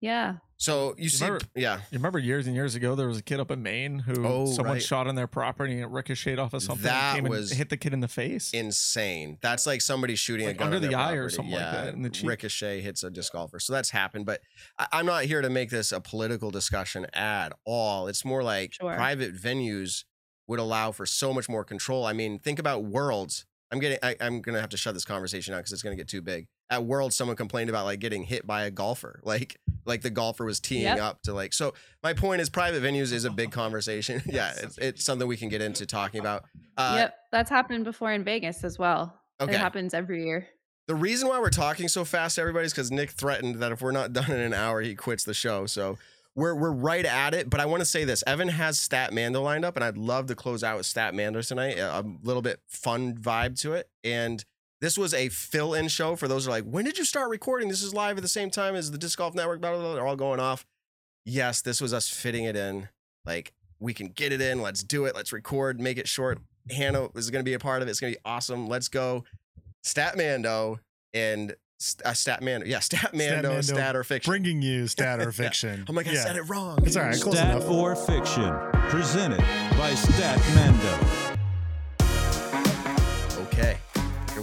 Yeah.
So you,
You
see,
remember-
yeah,
You remember years and years ago, there was a kid up in Maine who
Oh,
someone
right.
shot on their property and it ricocheted off of something.
That
and came
was
and hit the kid in the face.
insane. That's like somebody shooting
Like
a gun
under the eye or
property.
something like that, in the cheek.
Ricochet hits a disc golfer, so that's happened. But I, I'm not here to make this a political discussion at all. It's more like
Sure.
private venues would allow for so much more control. I mean, think about Worlds. I'm getting. I, I'm gonna have to shut this conversation out because it's gonna get too big. At World, someone complained about like getting hit by a golfer, like like the golfer was teeing
Yep.
up to like. So my point is, private venues is a big conversation. yeah, it's, it's something we can get into talking about. Uh,
yep. That's happened before in Vegas as well.
Okay.
It happens every year.
The reason why we're talking so fast, everybody, is because Nick threatened that if we're not done in an hour, he quits the show. So we're we're right at it. But I want to say this: Evan has Statmando lined up, and I'd love to close out with Statmando tonight. A a little bit fun vibe to it, and this was a fill-in show for those who are like, when did you start recording? This is live at the same time as the Disc Golf Network. Blah, blah, blah. They're all going off. Yes, this was us fitting it in. Like we can get it in. Let's do it. Let's record. Make it short. Hannah is going to be a part of it. It's going to be awesome. Let's go. Statmando and uh, Statmando. Yeah, Statmando,
Statmando
Stat or Fiction.
Bringing you stat or fiction.
oh my God, I
Yeah.
said it wrong.
It's all right. Close
Stat
enough.
or fiction, presented by Statmando.
Okay, here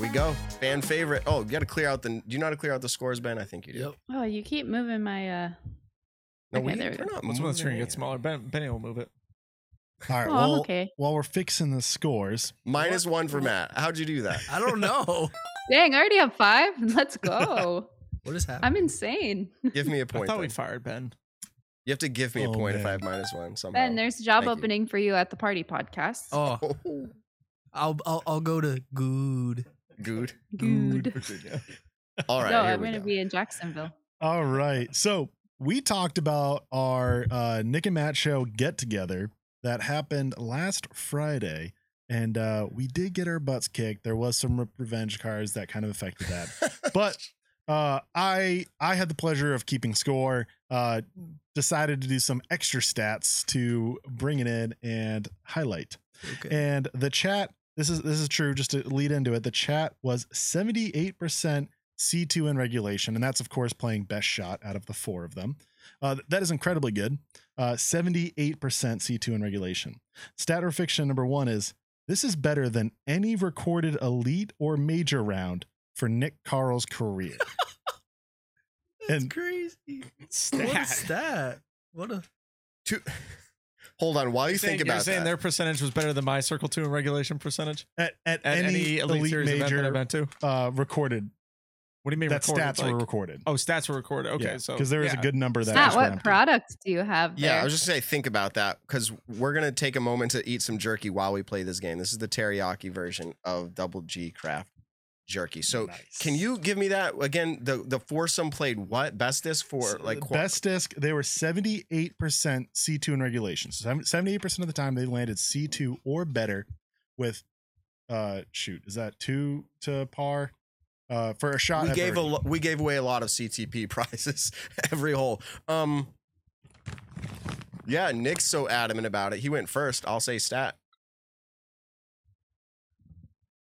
we go. Fan favorite. Oh, you got to clear out the. Do you know how to clear out the scores, Ben? I think you do.
Yep.
Oh, you keep moving my uh
No,
Okay,
we,
there we
we're
go.
not
Once when the screen
moving
gets
it.
smaller, ben, Benny will move it.
All right.
Oh, I'm
well,
okay.
while we're fixing the scores,
Minus one for Matt. How'd you do that?
I don't know.
Dang, I already have five. Let's go.
what is happening?
I'm insane.
Give me a point.
thought
then.
we fired Ben.
You have to give me a
Oh,
point if I have minus one somehow.
Ben, there's a job
Thank you.
opening for you at the party podcast.
oh,
Oh,
I'll, I'll I'll go to good.
Good.
Good.
Virginia.
All right.
no,
here
I'm gonna be in Jacksonville.
All right. So we talked about our uh, Nick and Matt show get together that happened last Friday. And uh, we did get our butts kicked. There was some revenge cards that kind of affected that. But Uh, I I had the pleasure of keeping score. Uh, decided to do some extra stats to bring it in and highlight.
Okay.
And the chat, this is this is true. Just to lead into it, the chat was seventy eight percent C2 in regulation, and that's of course playing best shot out of the four of them. Uh, that is incredibly good. Uh, 78% C2 in regulation. Stat or fiction number one is this is better than any recorded elite or major round for Nick Carl's career.
That's
and-
crazy.
Stat.
What a stat. What a
Two. Hold on. While you
You're saying,
think
you're
about
saying
that,
their percentage was better than my Circle Two in regulation percentage
At, at,
at any, elite, series event that I've to.
uh, recorded,
What do you mean
that
recorded?
stats were recorded.
Oh, stats were recorded. Okay, so
because there is
yeah.
a good number that
Stat, what
ramped.
products do you have there?
Yeah, I was just gonna say think about that because we're gonna take a moment to eat some jerky while we play this game. This is the teriyaki version of Double G Craft jerky. So can you give me that again? The the foursome played what bestest for
So
like
the
qua-
best disc they were 78% c2 in regulation so 78% of the time they landed c2 or better with uh shoot is that two to par uh for a shot
we gave a we gave away a lot of CTP prizes every hole. Um, yeah, Nick's so adamant about it. He went first. I'll say stat.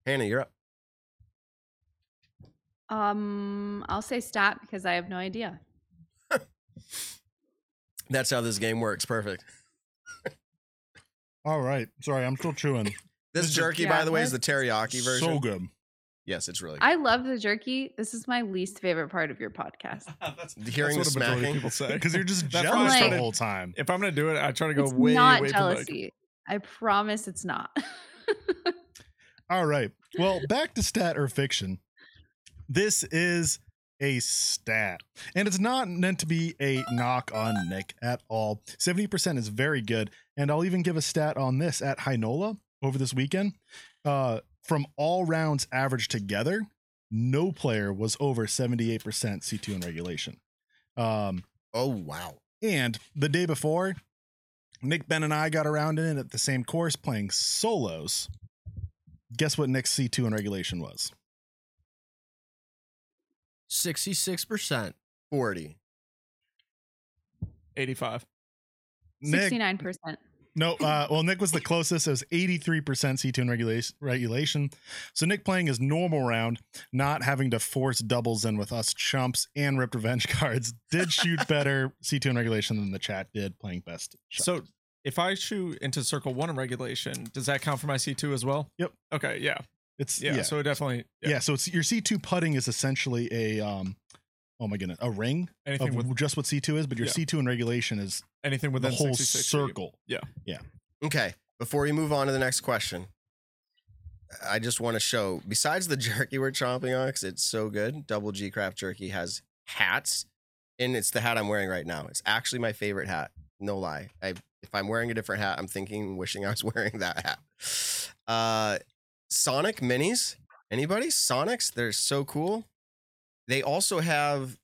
Hannah, you're up.
Um, I'll say stat because I have no idea.
That's how this game works. Perfect.
all right sorry i'm still chewing
This
This is-
jerky, by the way, is the teriyaki version.
so good
Yes, it's really.
I love the jerky. This is my least favorite part of your podcast.
that's,
Hearing
that's
the
what a majority of
smacking.
people say.
because you're just jealous
I'm
the whole time
If I'm gonna do it, I try to go
it's
way,
not
way to like-
jealousy. I promise it's not.
all right well back to stat or fiction this is a stat and it's not meant to be a knock on nick at all. 70% is very good and i'll even give a stat on this at Heinola over this weekend. Uh from all rounds averaged together no player was over 78% c2 in regulation. Um
oh wow!
and the day before nick ben and i got around in it at the same course playing solos. Guess what nick's c2 in regulation was
66%.
Forty.
85.
nick
Sixty-nine percent.
No, uh, well, Nick was the closest. It was 83% C2 in regulation, regulation. So Nick playing his normal round, not having to force doubles in with us chumps and ripped revenge cards, did shoot better C2 in regulation than the chat did playing best. shot.
So if I shoot into circle one in regulation, does that count for my C2 as well?
Yep.
Okay. Yeah.
It's
Yeah.
yeah,
So it definitely.
yeah. So it's your C2 putting is essentially a um, oh my goodness, a ring
Anything
of
with
just what C2 is, but your
Yeah.
C2 in regulation is
anything
the
within
whole
66 Yeah,
yeah.
Okay, before we move on to the next question, I just want to show. Besides the jerky we're chomping on, because it's so good, Double G Craft Jerky has hats, and it's the hat I'm wearing right now. It's actually my favorite hat. No lie. I if I'm wearing a different hat, I'm thinking, wishing I was wearing that hat. Uh, Sonic minis. Anybody? Sonics. They're so cool. They also have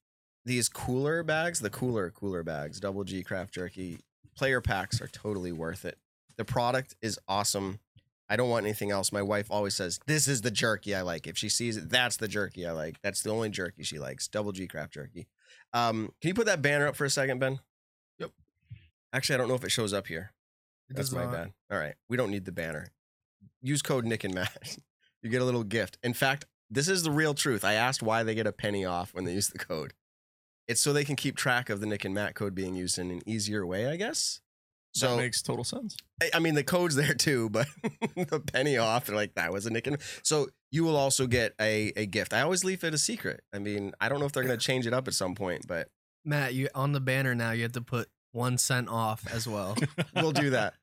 these cooler bags. The cooler cooler bags. Double G Craft Jerky player packs are totally worth it. The product is awesome. I don't want anything else. My wife always says, This is the jerky I like. If she sees it, that's the jerky I like. That's the only jerky she likes. Double G craft jerky. Um, can you put that banner up for a second, Ben?
Yep.
Actually, I don't know if it shows up here.
It
That's my
not.
bad. All right. We don't need the banner. Use code Nick and Matt. you get a little gift. In fact, this is the real truth. I asked why they get a penny off when they use the code. It's so they can keep track of the Nick and Matt code being used in an easier way, I guess.
So
So
that makes total sense.
I- I mean, the code's there too, but the penny off, they're like, that was a Nick and so you will also get a, a gift. I always leave it a secret. I mean, I don't know if they're gonna change it up at some point, but
Matt, you on the banner now. You have to put one cent off as well.
we'll do that.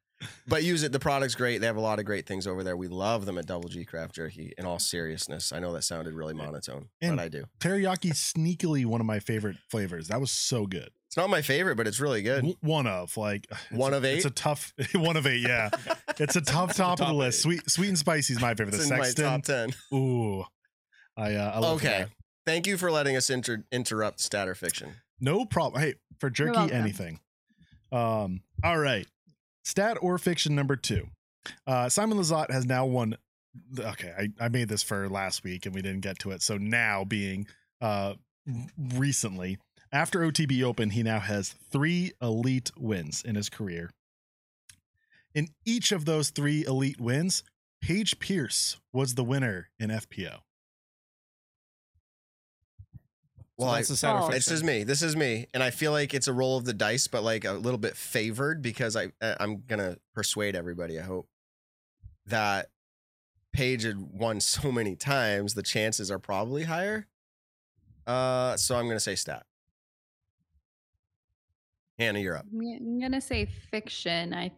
But use it. The product's great. They have a lot of great things over there. We love them at Double G Craft Jerky. In all seriousness, I know that sounded really monotone,
And-
but I do.
Teriyaki sneakily one of my favorite flavors. That was so good.
It's not my favorite, but it's really good.
W- One of like
One
a-
of
It's a tough one of eight. Yeah, it's a tough top, of the list.
eight.
Sweet, sweet and spicy is my favorite. The
It's in my
Sexton.
top ten.
Ooh, I uh, I love
Okay.
that.
Thank you for letting us inter- interrupt Statter Fiction.
No problem. Hey, for jerky, anything. Um. All right. Stat or fiction number two. Uh, Simon Lizotte has now won. Okay, I, I made this for last week and we didn't get to it. So now being uh recently. After OTB Open, he now has three elite wins in his career. In each of those three elite wins, Paige Pierce was the winner in FPO.
Well,
so
I-
that's the Saturn
Oh.
This is me. This is me, and I feel like it's a roll of the dice, but like a little bit favored because I I- I'm gonna persuade everybody. I hope that Paige had won so many times, the chances are probably higher. Uh, so I'm gonna say stat. Hannah, you're up.
I'm gonna say fiction. I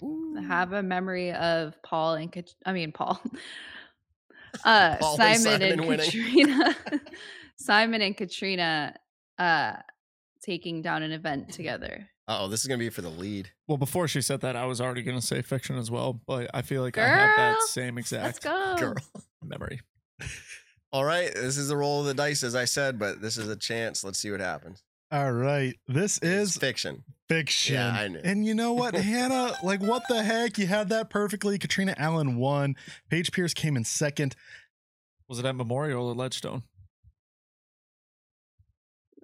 have a memory of Paul and Kat- I mean Paul, uh,
Paul and
Simon, and
Simon winning.
Catrina, Simon and Catrina, uh, taking down an event together.
Oh, this is gonna be for the lead.
Well, before she said that, I was already going to say fiction as well, but I feel like I have that same exact.
Girl.
memory.
All right, this is the roll of the dice, as I said, but this is a chance. Let's see what happens.
All right. This
It's
is
fiction.
fiction.
Yeah, I knew.
And you know what, Hannah? Like, what the heck? You had that perfectly. Catrina Allen won. Paige Pierce came in second.
Was it at Memorial or Ledgestone?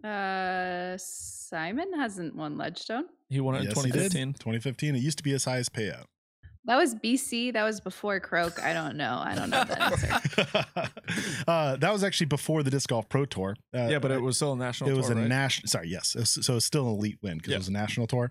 Uh, Simon hasn't won Ledgestone.
He won it in
Yes, he did.
2015.
2015. It used to be his highest payout.
That was BC. That was before Croak. I don't know. I don't know that answer.
uh, that was actually before the Disc Golf Pro Tour. Uh,
yeah, but it was still a national
it was
tour,
a
right?
national. Sorry, yes. It was- so it's still an elite win because
Yeah.
it was a national tour.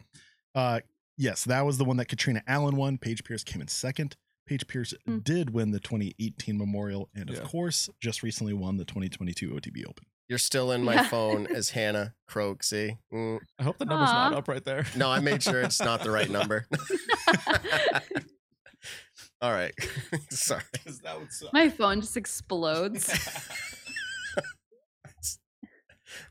Uh, yes, that was the one that Catrina Allen won. Paige Pierce came in second. Paige Pierce
Hmm.
did win the 2018 Memorial, and of course, just recently won the 2022 OTB Open.
You're still in my
Yeah.
phone as Hannah Croak. See? Mm.
I hope the number's not up right there.
No, I made sure it's not the right number. All right. Sorry.
that would suck.
My phone just explodes.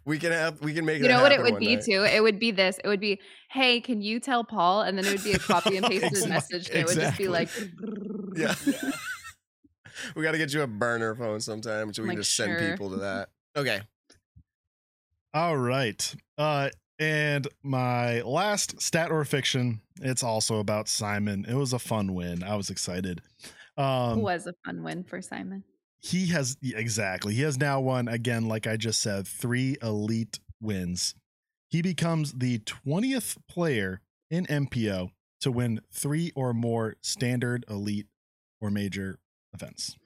We can have we can make
You
that
know what it would be
night.
too? It would be this. It would be, hey, can you tell Paul? And then it would be a copy and pasted
Exactly.
message. And it would just be like,
Yeah. we got to get you a burner phone sometime so we
Like,
can just send people to that. Okay.
All right. Uh, and my last stat or fiction, it's also about Simon. It was a fun win. I was excited. Um,
was a fun win for Simon.
he has exactly he has now won again like i just said three elite wins he becomes the 20th player in mpo to win three or more standard elite or major events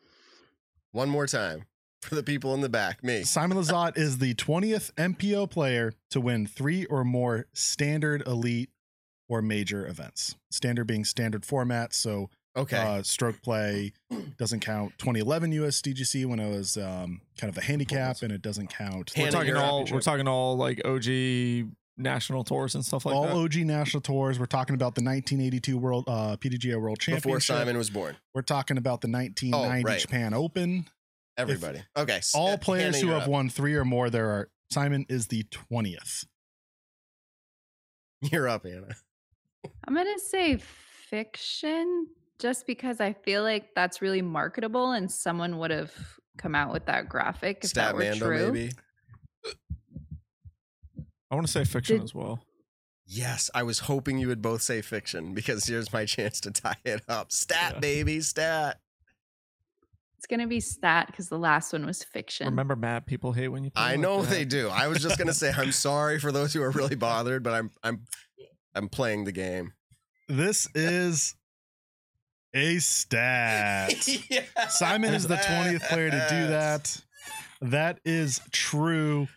One more time for the people in the back. Me.
simon lizotte is the 20th mpo player to win three or more standard elite or major events standard being standard format so
Okay.
uh, stroke play doesn't count 2011 US DGC when it was um, kind of a handicap, and it doesn't count
We're
Hannah,
talking
you're
all we're talking all like OG national tours and stuff like
all
that.
All OG national tours. We're talking about the 1982 World uh, PDGA World Championship.
Before Simon was born.
We're talking about the 1990
right.
Japan Open.
Everybody. okay.
All
uh,
players
Hannah,
who have
up.
won three or more, there are. Simon is the 20th.
You're up, Anna.
I'm going to say fiction just because I feel like that's really marketable and someone would have come out with that graphic if
Stat
that were
Mando,
true.
maybe.
I want to say fiction
Did-
as well.
Yes, I was hoping you would both say fiction because here's my chance to tie it up. Stat,
Yeah.
baby, stat.
It's going to be stat because the last one was fiction.
Remember, Matt, people hate when you.
I
like
know
that.
they do. I was just gonna say I'm sorry for those who are really bothered, but I'm I'm I'm playing the game.
This is a stat. Simon is the 20th player to do that. That is true.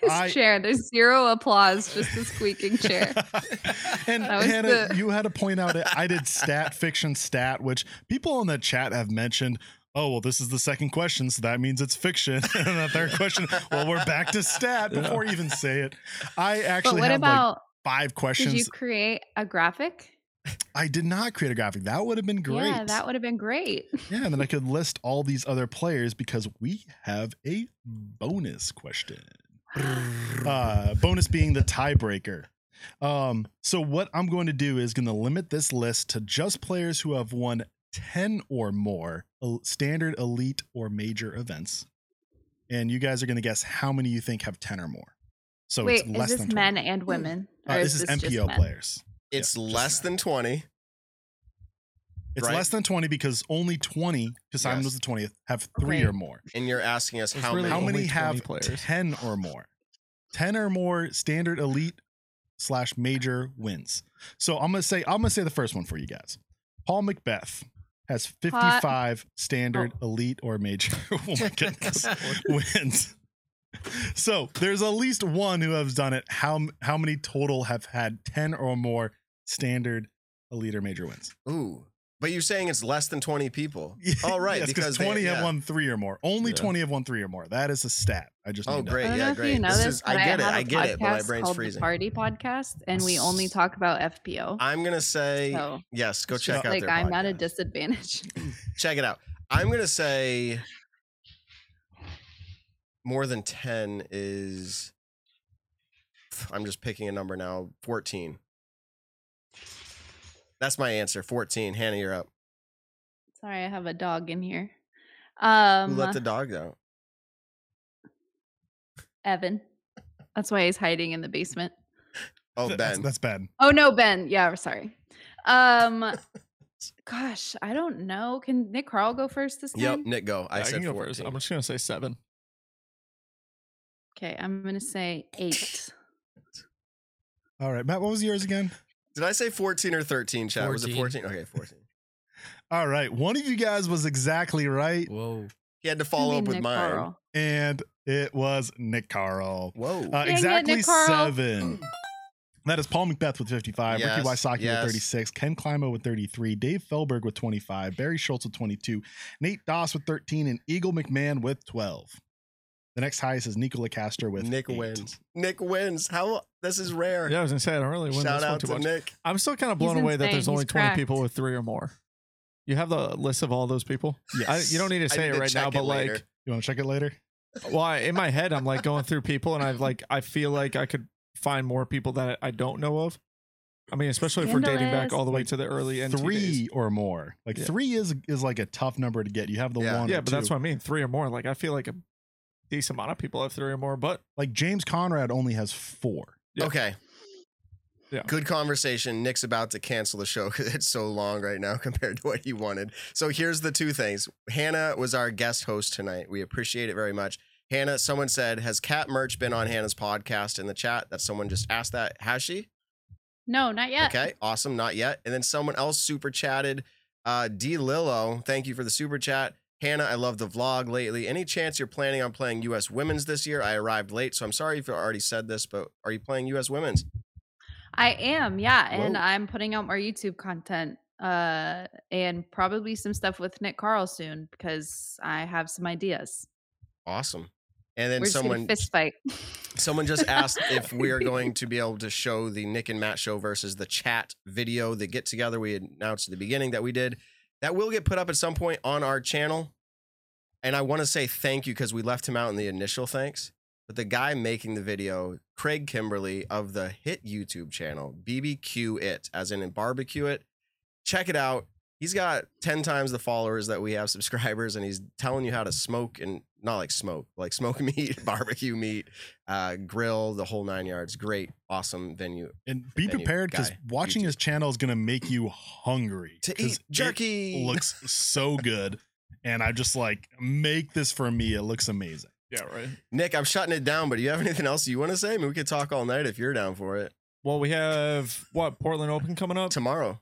This
I-
chair, there's zero applause, just the squeaking chair.
and Hannah,
the-
you had to point out that I did stat fiction stat, which people in the chat have mentioned. Oh well, this is the second question, so that means it's fiction. and the third question, well, we're back to stat before you even say it. I
But
actually
what
had like
about,
five
did
questions.
you create a graphic?
I did not create a graphic. That would have been great.
Yeah, that would have been great.
Yeah, and then I could list all these other players because we have a bonus question. uh, bonus being the tiebreaker. Um, so what I'm going to do is going to limit this list to just players who have won 10 or more standard elite or major events. And you guys are going to guess how many you think have 10 or more. So
Wait,
it's less
is this
than 20.
men and women?
Uh,
Or
this is
just
MPO
men?
players.
It's
Yeah,
less than 20.
It's
Right.
less than 20 because only 20, because Simon
Yes.
was the 20th, have three
Okay.
or more.
And you're asking us how
really
many
How many have
players.
10 or more? 10 or more standard elite slash major wins. So I'm gonna say I'm gonna say the first one for you guys. Paul McBeth has 55 standard oh. elite or major oh my goodness wins. So there's at least one who has done it. How how many total have had 10 or more standard elite or major wins?
Ooh. But you're saying it's less than 20 people. All oh, right,
yes,
because
because
they-
20 have
yeah.
won three or more. Only
Yeah.
20 have won three or more. That is a stat. I just
Oh, great. Yeah, great.
you know
This
this,
is- I
but
get it,
have
I
a
get it, but my brain's
called
freezing.
The Party Podcast, and we only talk about FPO.
I'm gonna say
so
yes. Go check
just
out
like
their
I'm at a disadvantage.
check it out. I'm gonna say more than ten is. I'm just picking a number now. Fourteen. That's my answer. Fourteen. Hannah, you're up.
Sorry, I have a dog in here. Um,
Who let the dog out?
Evan. That's why he's hiding in the basement.
Oh, Ben.
that's Ben.
Oh no, Ben. Yeah, sorry. Um, gosh, I don't know. Can Nick Carl go first this time?
Yep, Nick, go. I
Yeah,
said
can go
14.
first. I'm just gonna say seven.
Okay, I'm gonna say eight.
All right, Matt, what was yours again?
Did I say 14 or 13, chat? Was it 14?
14.
Okay, 14.
All right, one of you guys was exactly right,
Whoa.
He had to follow up with
Nick
mine.
Carl.
and it was Nick Carl.
Whoa.
Uh, exactly
Nick Carl.
seven. That is Paul McBeth with 55,
Yes,
Ricky Wysocki
yes.
with 36, Ken Climo with 33, Dave Feldberg with 25, Barry Schultz with 22, Nate Doss with 13, and Eagle McMahon with 12. The next highest is Nikko Locastro with
Nick
eight.
wins. Nick wins. How? This is rare.
Yeah, I was gonna say I don't really win
Shout
this one
out
too
to
much.
Nick.
I'm still kind of
He's
blown away that
insane.
there's only
He's
20 people with three or more. You have the list of all those people. I,
Yes.
you don't need to say
need
it
to
right now,
it
but
later.
like,
You want to check it later?
well, I, in my head, I'm like going through people, and I've like I feel like I could find more people that I don't know of. I mean, especially if we're dating back all the way
Like,
to the early NT
three
days.
or more. Like
Yeah.
three is is like a tough number to get. You have the
Yeah.
one.
Yeah,
or
but that's what I mean. Three or more. Like I feel like a decent amount of people have three or more, but
like James Conrad only has four.
Yeah.
Okay.
Yeah.
Good conversation. Nick's about to cancel the show because it's so long right now compared to what he wanted. So here's the two things. Hannah was our guest host tonight. We appreciate it very much. Hannah, someone said, Has Kat Mertsch been on Hannah's podcast in the chat? That someone just asked that. Has she?
No, not yet.
Okay, awesome. Not yet. And then someone else super chatted. Uh, D Lillo, thank you for the super chat. Hannah, I love the vlog lately. Any chance you're planning on playing U.S. Women's this year? I arrived late, so I'm sorry if you already said this, but are you playing U.S. Women's?
I am, yeah, and I'm putting out more YouTube content, uh, and probably some stuff with Nick Carl soon because I have some ideas.
Awesome. And then
We're
someone
fist fight.
someone just asked if we are going to be able to show the Nick and Matt show versus the chat video, the get together we announced at the beginning that we did. That will get put up at some point on our channel. And I want to say thank you because we left him out in the initial thanks. But the guy making the video, Craig Kimberly of the hit YouTube channel, BBQ It, as in barbecue it. Check it out. He's got 10 times the followers that we have subscribers, and he's telling you how to smoke and not like smoke, like smoke meat, barbecue meat, uh, grill, the whole nine yards. Great, awesome venue.
And be
Venue
prepared because watching
YouTube.
his channel is going to make you hungry.
To
'cause
eat
it
jerky.
looks so good. And I just like, make this for me. It looks amazing.
yeah, right.
Nick, I'm shutting it down, but do you have anything else you want to say? I mean, we could talk all night if you're down for it.
Well, we have what Portland Open coming up,
Tomorrow.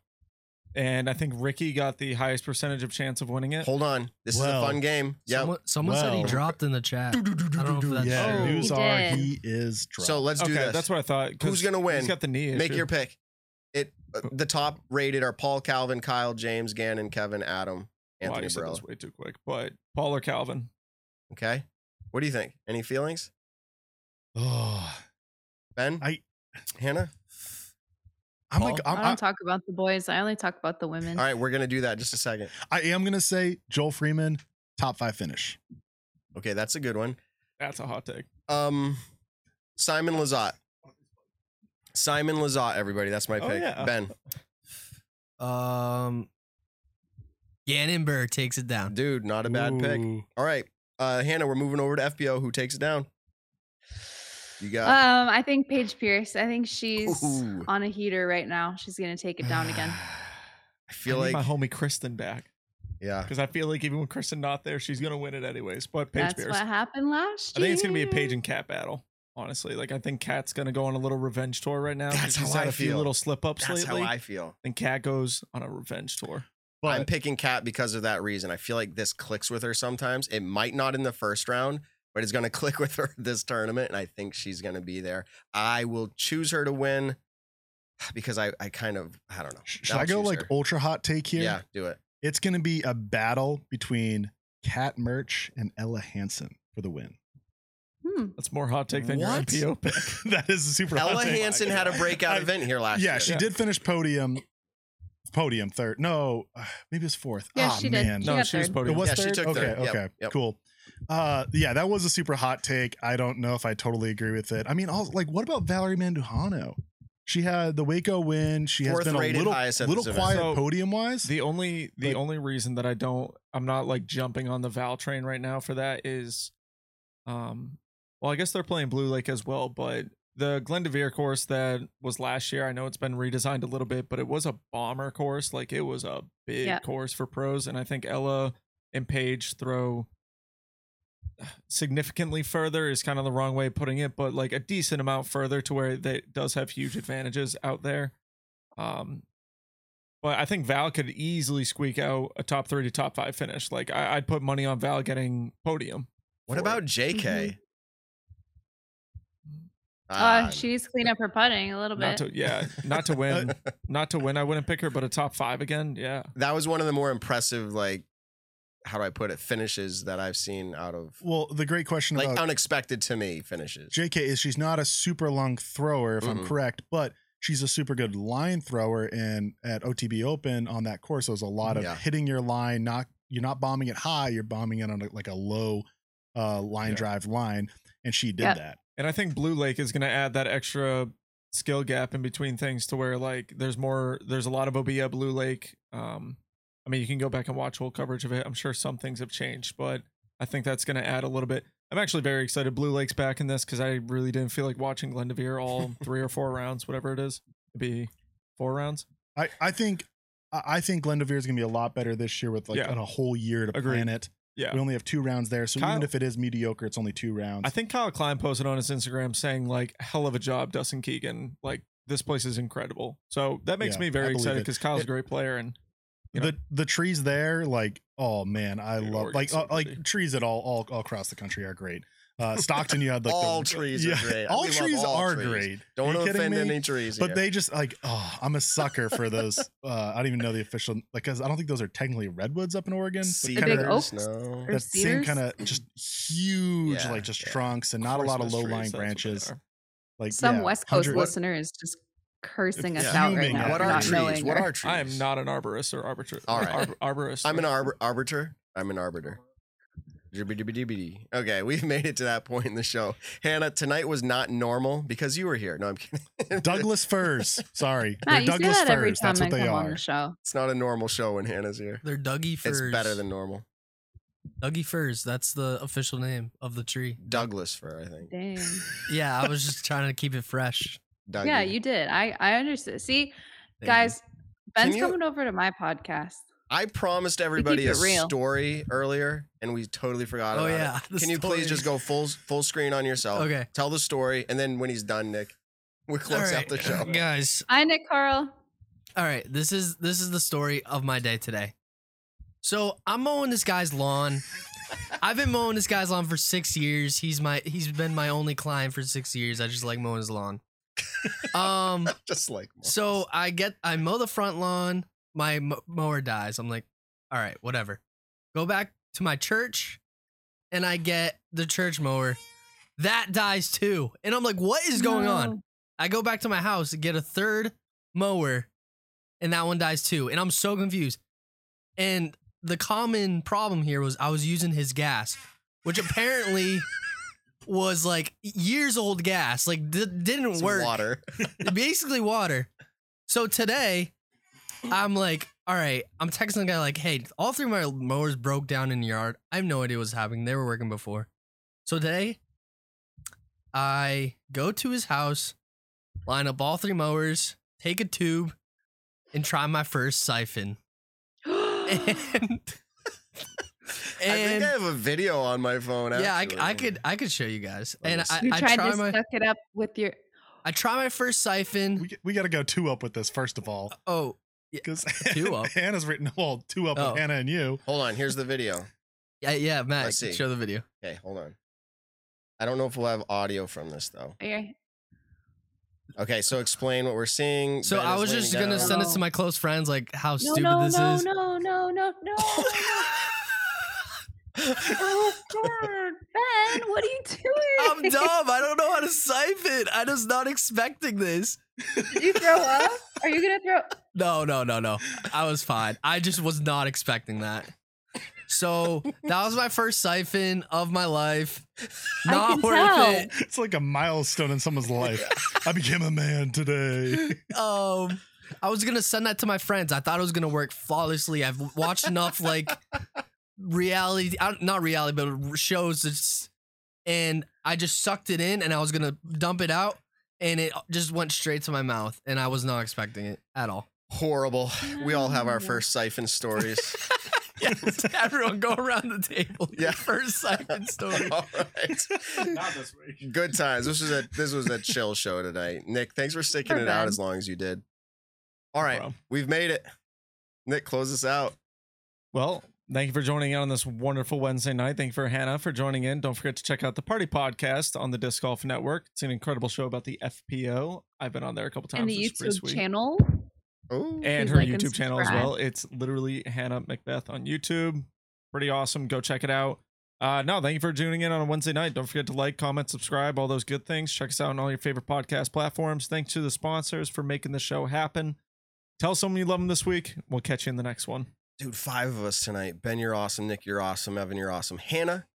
And I think Ricky got the highest percentage of chance of winning it.
Hold on. This
Well,
is a fun game. Yeah.
Someone, someone said he dropped in the chat. I don't know if that's
yeah,
Oh,
news
he
are
did.
he is drunk.
So let's do
okay,
this.
that's what I thought. 'cause
Who's gonna win?
He's got the knee.
Make your pick. It uh, the top rated are Paul, Calvin, Kyle, James, Gannon, Kevin, Adam,
Wow,
Anthony
you said this way too quick. But Paul or Calvin?
Okay. What do you think? Any feelings?
oh,
Ben?
I-
Hannah?
I'm
Paul?
like,
I
I'm,
don't
I,
talk about the boys. I only talk about the women.
All right, we're gonna do that in just a second.
I am going to say Joel Freeman, top five finish.
Okay, that's a good one.
That's a hot take.
Um Simon Lizotte. Simon Lizotte, everybody. That's my
Oh,
pick.
yeah.
Ben.
Um, Gannon Buhr takes it down.
Dude, not a bad pick. All right. Uh Hannah, we're moving over to FPO. Who takes it down? You got
Um, I think Paige Pierce. I think she's
Ooh.
on a heater right now. She's gonna take it down again.
I feel
I
like
my homie Kristin back
yeah.
because I feel like even with Kristin not there, she's gonna win it anyways. But Paige
That's
Pierce.
what happened last
I think it's gonna be a Paige and Cat battle. Honestly, like I think Cat's gonna go on a little revenge tour right now. 'cause
That's
she's
how
had
I
a few
feel.
little slip ups
That's
lately.
how I feel.
and Cat goes on a revenge tour.
But
I'm picking Cat because of that reason. I feel like this clicks with her sometimes. It might not in the first round, but it's going to click with her this tournament, and I think she's going to be there. I will choose her to win because I, I kind of, I don't know.
should
I'll
I go like
her.
ultra hot take here?
Yeah, do it.
It's going to be a battle between Kat Mertsch and Ella Hansen for the win.
Hmm.
That's more hot take than
What?
your IPO pick.
that is a super hot
Ella
take.
Hansen had a breakout
I-
event here last
yeah,
year.
she
Yeah.
did finish podium. Podium third. No, uh, maybe it's fourth.
Yeah,
Ah,
she did.
man.
She
no,
got
she was podium.
It was
Yeah, she took
okay,
third. Yep,
okay,
yep.
cool. Uh, yeah, that was a super hot take. I don't know if I totally agree with it. I mean, also, like, what about Valerie Mandujano? She had the Waco win. She has
Fourth
been a little, little quiet
So,
podium wise.
The only the
Like-
only reason that I don't I'm not like jumping on the Val train right now for that is um well I guess they're playing Blue Lake as well, but the Glen Glendoveer course that was last year, I know it's been redesigned a little bit, but it was a bomber course. Like it was a big
Yeah.
course for pros. And I think Ella and Paige throw significantly further is kind of the wrong way of putting it, but like a decent amount further to where that does have huge advantages out there. Um, but I think Val could easily squeak out a top three to top five finish. Like I, I'd put money on Val getting podium.
What about
it.
JK?
Uh,
Ah,
she needs to clean up her putting a little
not
bit.
to yeah, not to win, not to win. I wouldn't pick her, but a top five again. Yeah,
that was one of the more impressive, like, how do I put it, finishes that I've seen out of,
well, the great question
like,
about
unexpected to me finishes.
JK is she's not a super long thrower, if I'm correct, but she's a super good line thrower. And at OTB Open on that course, there was a lot of
Yeah.
hitting your line. Not you're not bombing it high, you're bombing it on a, like a low uh, line
Yeah.
drive line, and she did
Yep.
that.
and I think Blue Lake is going to add that extra skill gap in between things to where like there's more, there's a lot of OB at Blue Lake. Um, I mean, you can go back and watch whole coverage of it. I'm sure some things have changed, but I think that's going to add a little bit. I'm actually very excited. Blue Lake's back in this because I really didn't feel like watching Glendoveer all three or four rounds, whatever it is. It'd be four rounds.
I, I think I think Glendoveer is going to be a lot better this year with like
Yeah.
a whole year to
Agreed.
plan it.
Yeah.
We only have two rounds there, so even if it is mediocre, it's only two rounds.
I think Kyle Klein posted on his Instagram saying like hell of a job, Dustin Keegan. Like this place is incredible. So that makes
Yeah,
me very excited because Kyle's
It-
a great player and you know.
the the trees there, like oh man, I
Dude,
love like uh, like trees at all, all all across the country are great. Uh, Stockton, you had like
All
the,
trees are great.
All
We
trees
all
are
trees.
great.
Don't
Are you
want to
kidding
offend
me?
any trees.
But
here.
they just like oh, I'm a sucker for those. Uh, I don't even know the official like because I don't think those are technically redwoods up in Oregon. but
Cedars,
big
kinda-
oaks?
no.
Or
that same kind of just huge,
Yeah,
like just
yeah.
trunks and not a lot of low
trees,
lying
that's what they
branches. Like
Some
yeah,
West Coast
100
listener is just cursing us
Yeah.
out right now.
What are
not
trees?
knowing
What are trees?
I am not an arborist or arbiter.
All right.
Arbor, arborist.
I'm an
or-
arbor- arbiter. I'm an arbiter. Okay, we've made it to that point in the show. Hannah, tonight was not normal because you were here. No, I'm kidding.
Douglas firs. Sorry,
Matt,
they're
you say
Douglas
that every
firs.
time
That's what they
come on
are.
the show.
It's not a normal show when Hannah's here.
They're Dougie furs.
It's better than normal.
Dougie furs. That's the official name of the tree.
Douglas fir, I think.
Dang.
Yeah, I was just trying to keep it fresh.
Dougie.
Yeah, you did. I I understood. See,
Thank you.
guys, Ben's
you-
coming over to my podcast.
I promised everybody a
real.
story earlier, and we totally forgot
Oh,
about
yeah,
it.
the
Can you please just go full full screen on yourself?
Okay.
Tell the story, and then when he's done, Nick, we close
All
out the show.
guys.
Hi, Nick Carl.
All right, this is this is the story of my day today. So I'm mowing this guy's lawn. I've been mowing this guy's lawn for six years. He's my he's been my only client for six years. I just like mowing his lawn. Um,
Just like
so I get I mow the front lawn. My mo- mower dies. I'm like, all right, whatever. Go back to my church, and I get the church mower. That dies too, and I'm like, what is going on? I go back to my house and get a third mower, and that one dies too. And I'm so confused. And the common problem here was I was using his gas, which apparently was like years old gas, like d- didn't
It's
work.
water.
Basically water. So today, I'm like, all right, I'm texting the guy like, hey, all three of my mowers broke down in the yard. I have no idea what's happening. They were working before. So today, I go to his house, line up all three mowers, take a tube, and try my first siphon. And
I think I have a video on my phone.
yeah, I. I could I could show you guys.
Let
And I,
see.
You
I
tried
try
to
my
suck it up with your.
I try my first siphon.
We, we got to go two up with this first of all,
Oh,
because
Two up?
Hannah's written well two up
Oh.
with Hannah and you.
Hold on. Here's the video.
yeah, yeah, Matt,
Let's see.
show the video.
Okay, hold on. I don't know if we'll have audio from this though.
Okay.
Okay, so explain what we're seeing.
So
Ben
I was just gonna
down.
send it to my close friends, like how
No,
stupid
no,
this
no,
is.
no, no, no, no, no. oh God, Ben, what are you doing?
I'm dumb. I don't know how to siphon. I was not expecting this.
Did you throw up? Are you gonna throw?
No, no, no, no. I was fine. I just was not expecting that. So that was my first siphon of my life. Not
can
worth
tell.
it.
It's like a milestone in someone's life. I became a man today.
Um, I was gonna send that to my friends. I thought it was gonna work flawlessly. I've watched enough like reality, don't- reality, but shows. It's, and I just sucked it in, and I was gonna dump it out, and it just went straight to my mouth, and I was not expecting it at all.
Horrible. We all have our
mm.
first siphon stories.
Yes, everyone go around the table.
Yeah.
Yeah, first siphon story.
all right.
Not this week.
Good times. This was a this was a chill show tonight. Nick, thanks for sticking
For
it out as long as you did. All right,
problem.
we've made it. Nick, close us out.
Well, thank you for joining in on this wonderful Wednesday night. Thank you for Hannah for joining in. Don't forget to check out the Party Podcast on the Disc Golf Network. It's an incredible show about the FPO. I've been on there a couple times.
And the
It's
YouTube channel.
Oh,
and
Please
her
like and
YouTube channel as well. It's literally Hannah McBeth on YouTube. Pretty awesome. Go check it out. Uh, no, thank you for tuning in on a Wednesday night. Don't forget to like, comment, subscribe, all those good things. Check us out on all your favorite podcast platforms. Thanks to the sponsors for making the show happen. Tell someone you love them this week. We'll catch you in the next one.
Dude, five of us tonight. Ben, you're awesome. Nick, you're awesome. Evan, you're awesome. Hannah,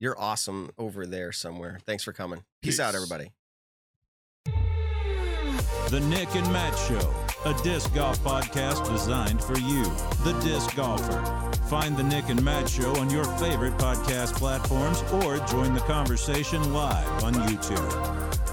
you're awesome over there somewhere. Thanks for coming. Peace, out, everybody.
The Nick and Matt Show, a disc golf podcast designed for you, the disc golfer. Find the Nick and Matt Show on your favorite podcast platforms or join the conversation live on YouTube.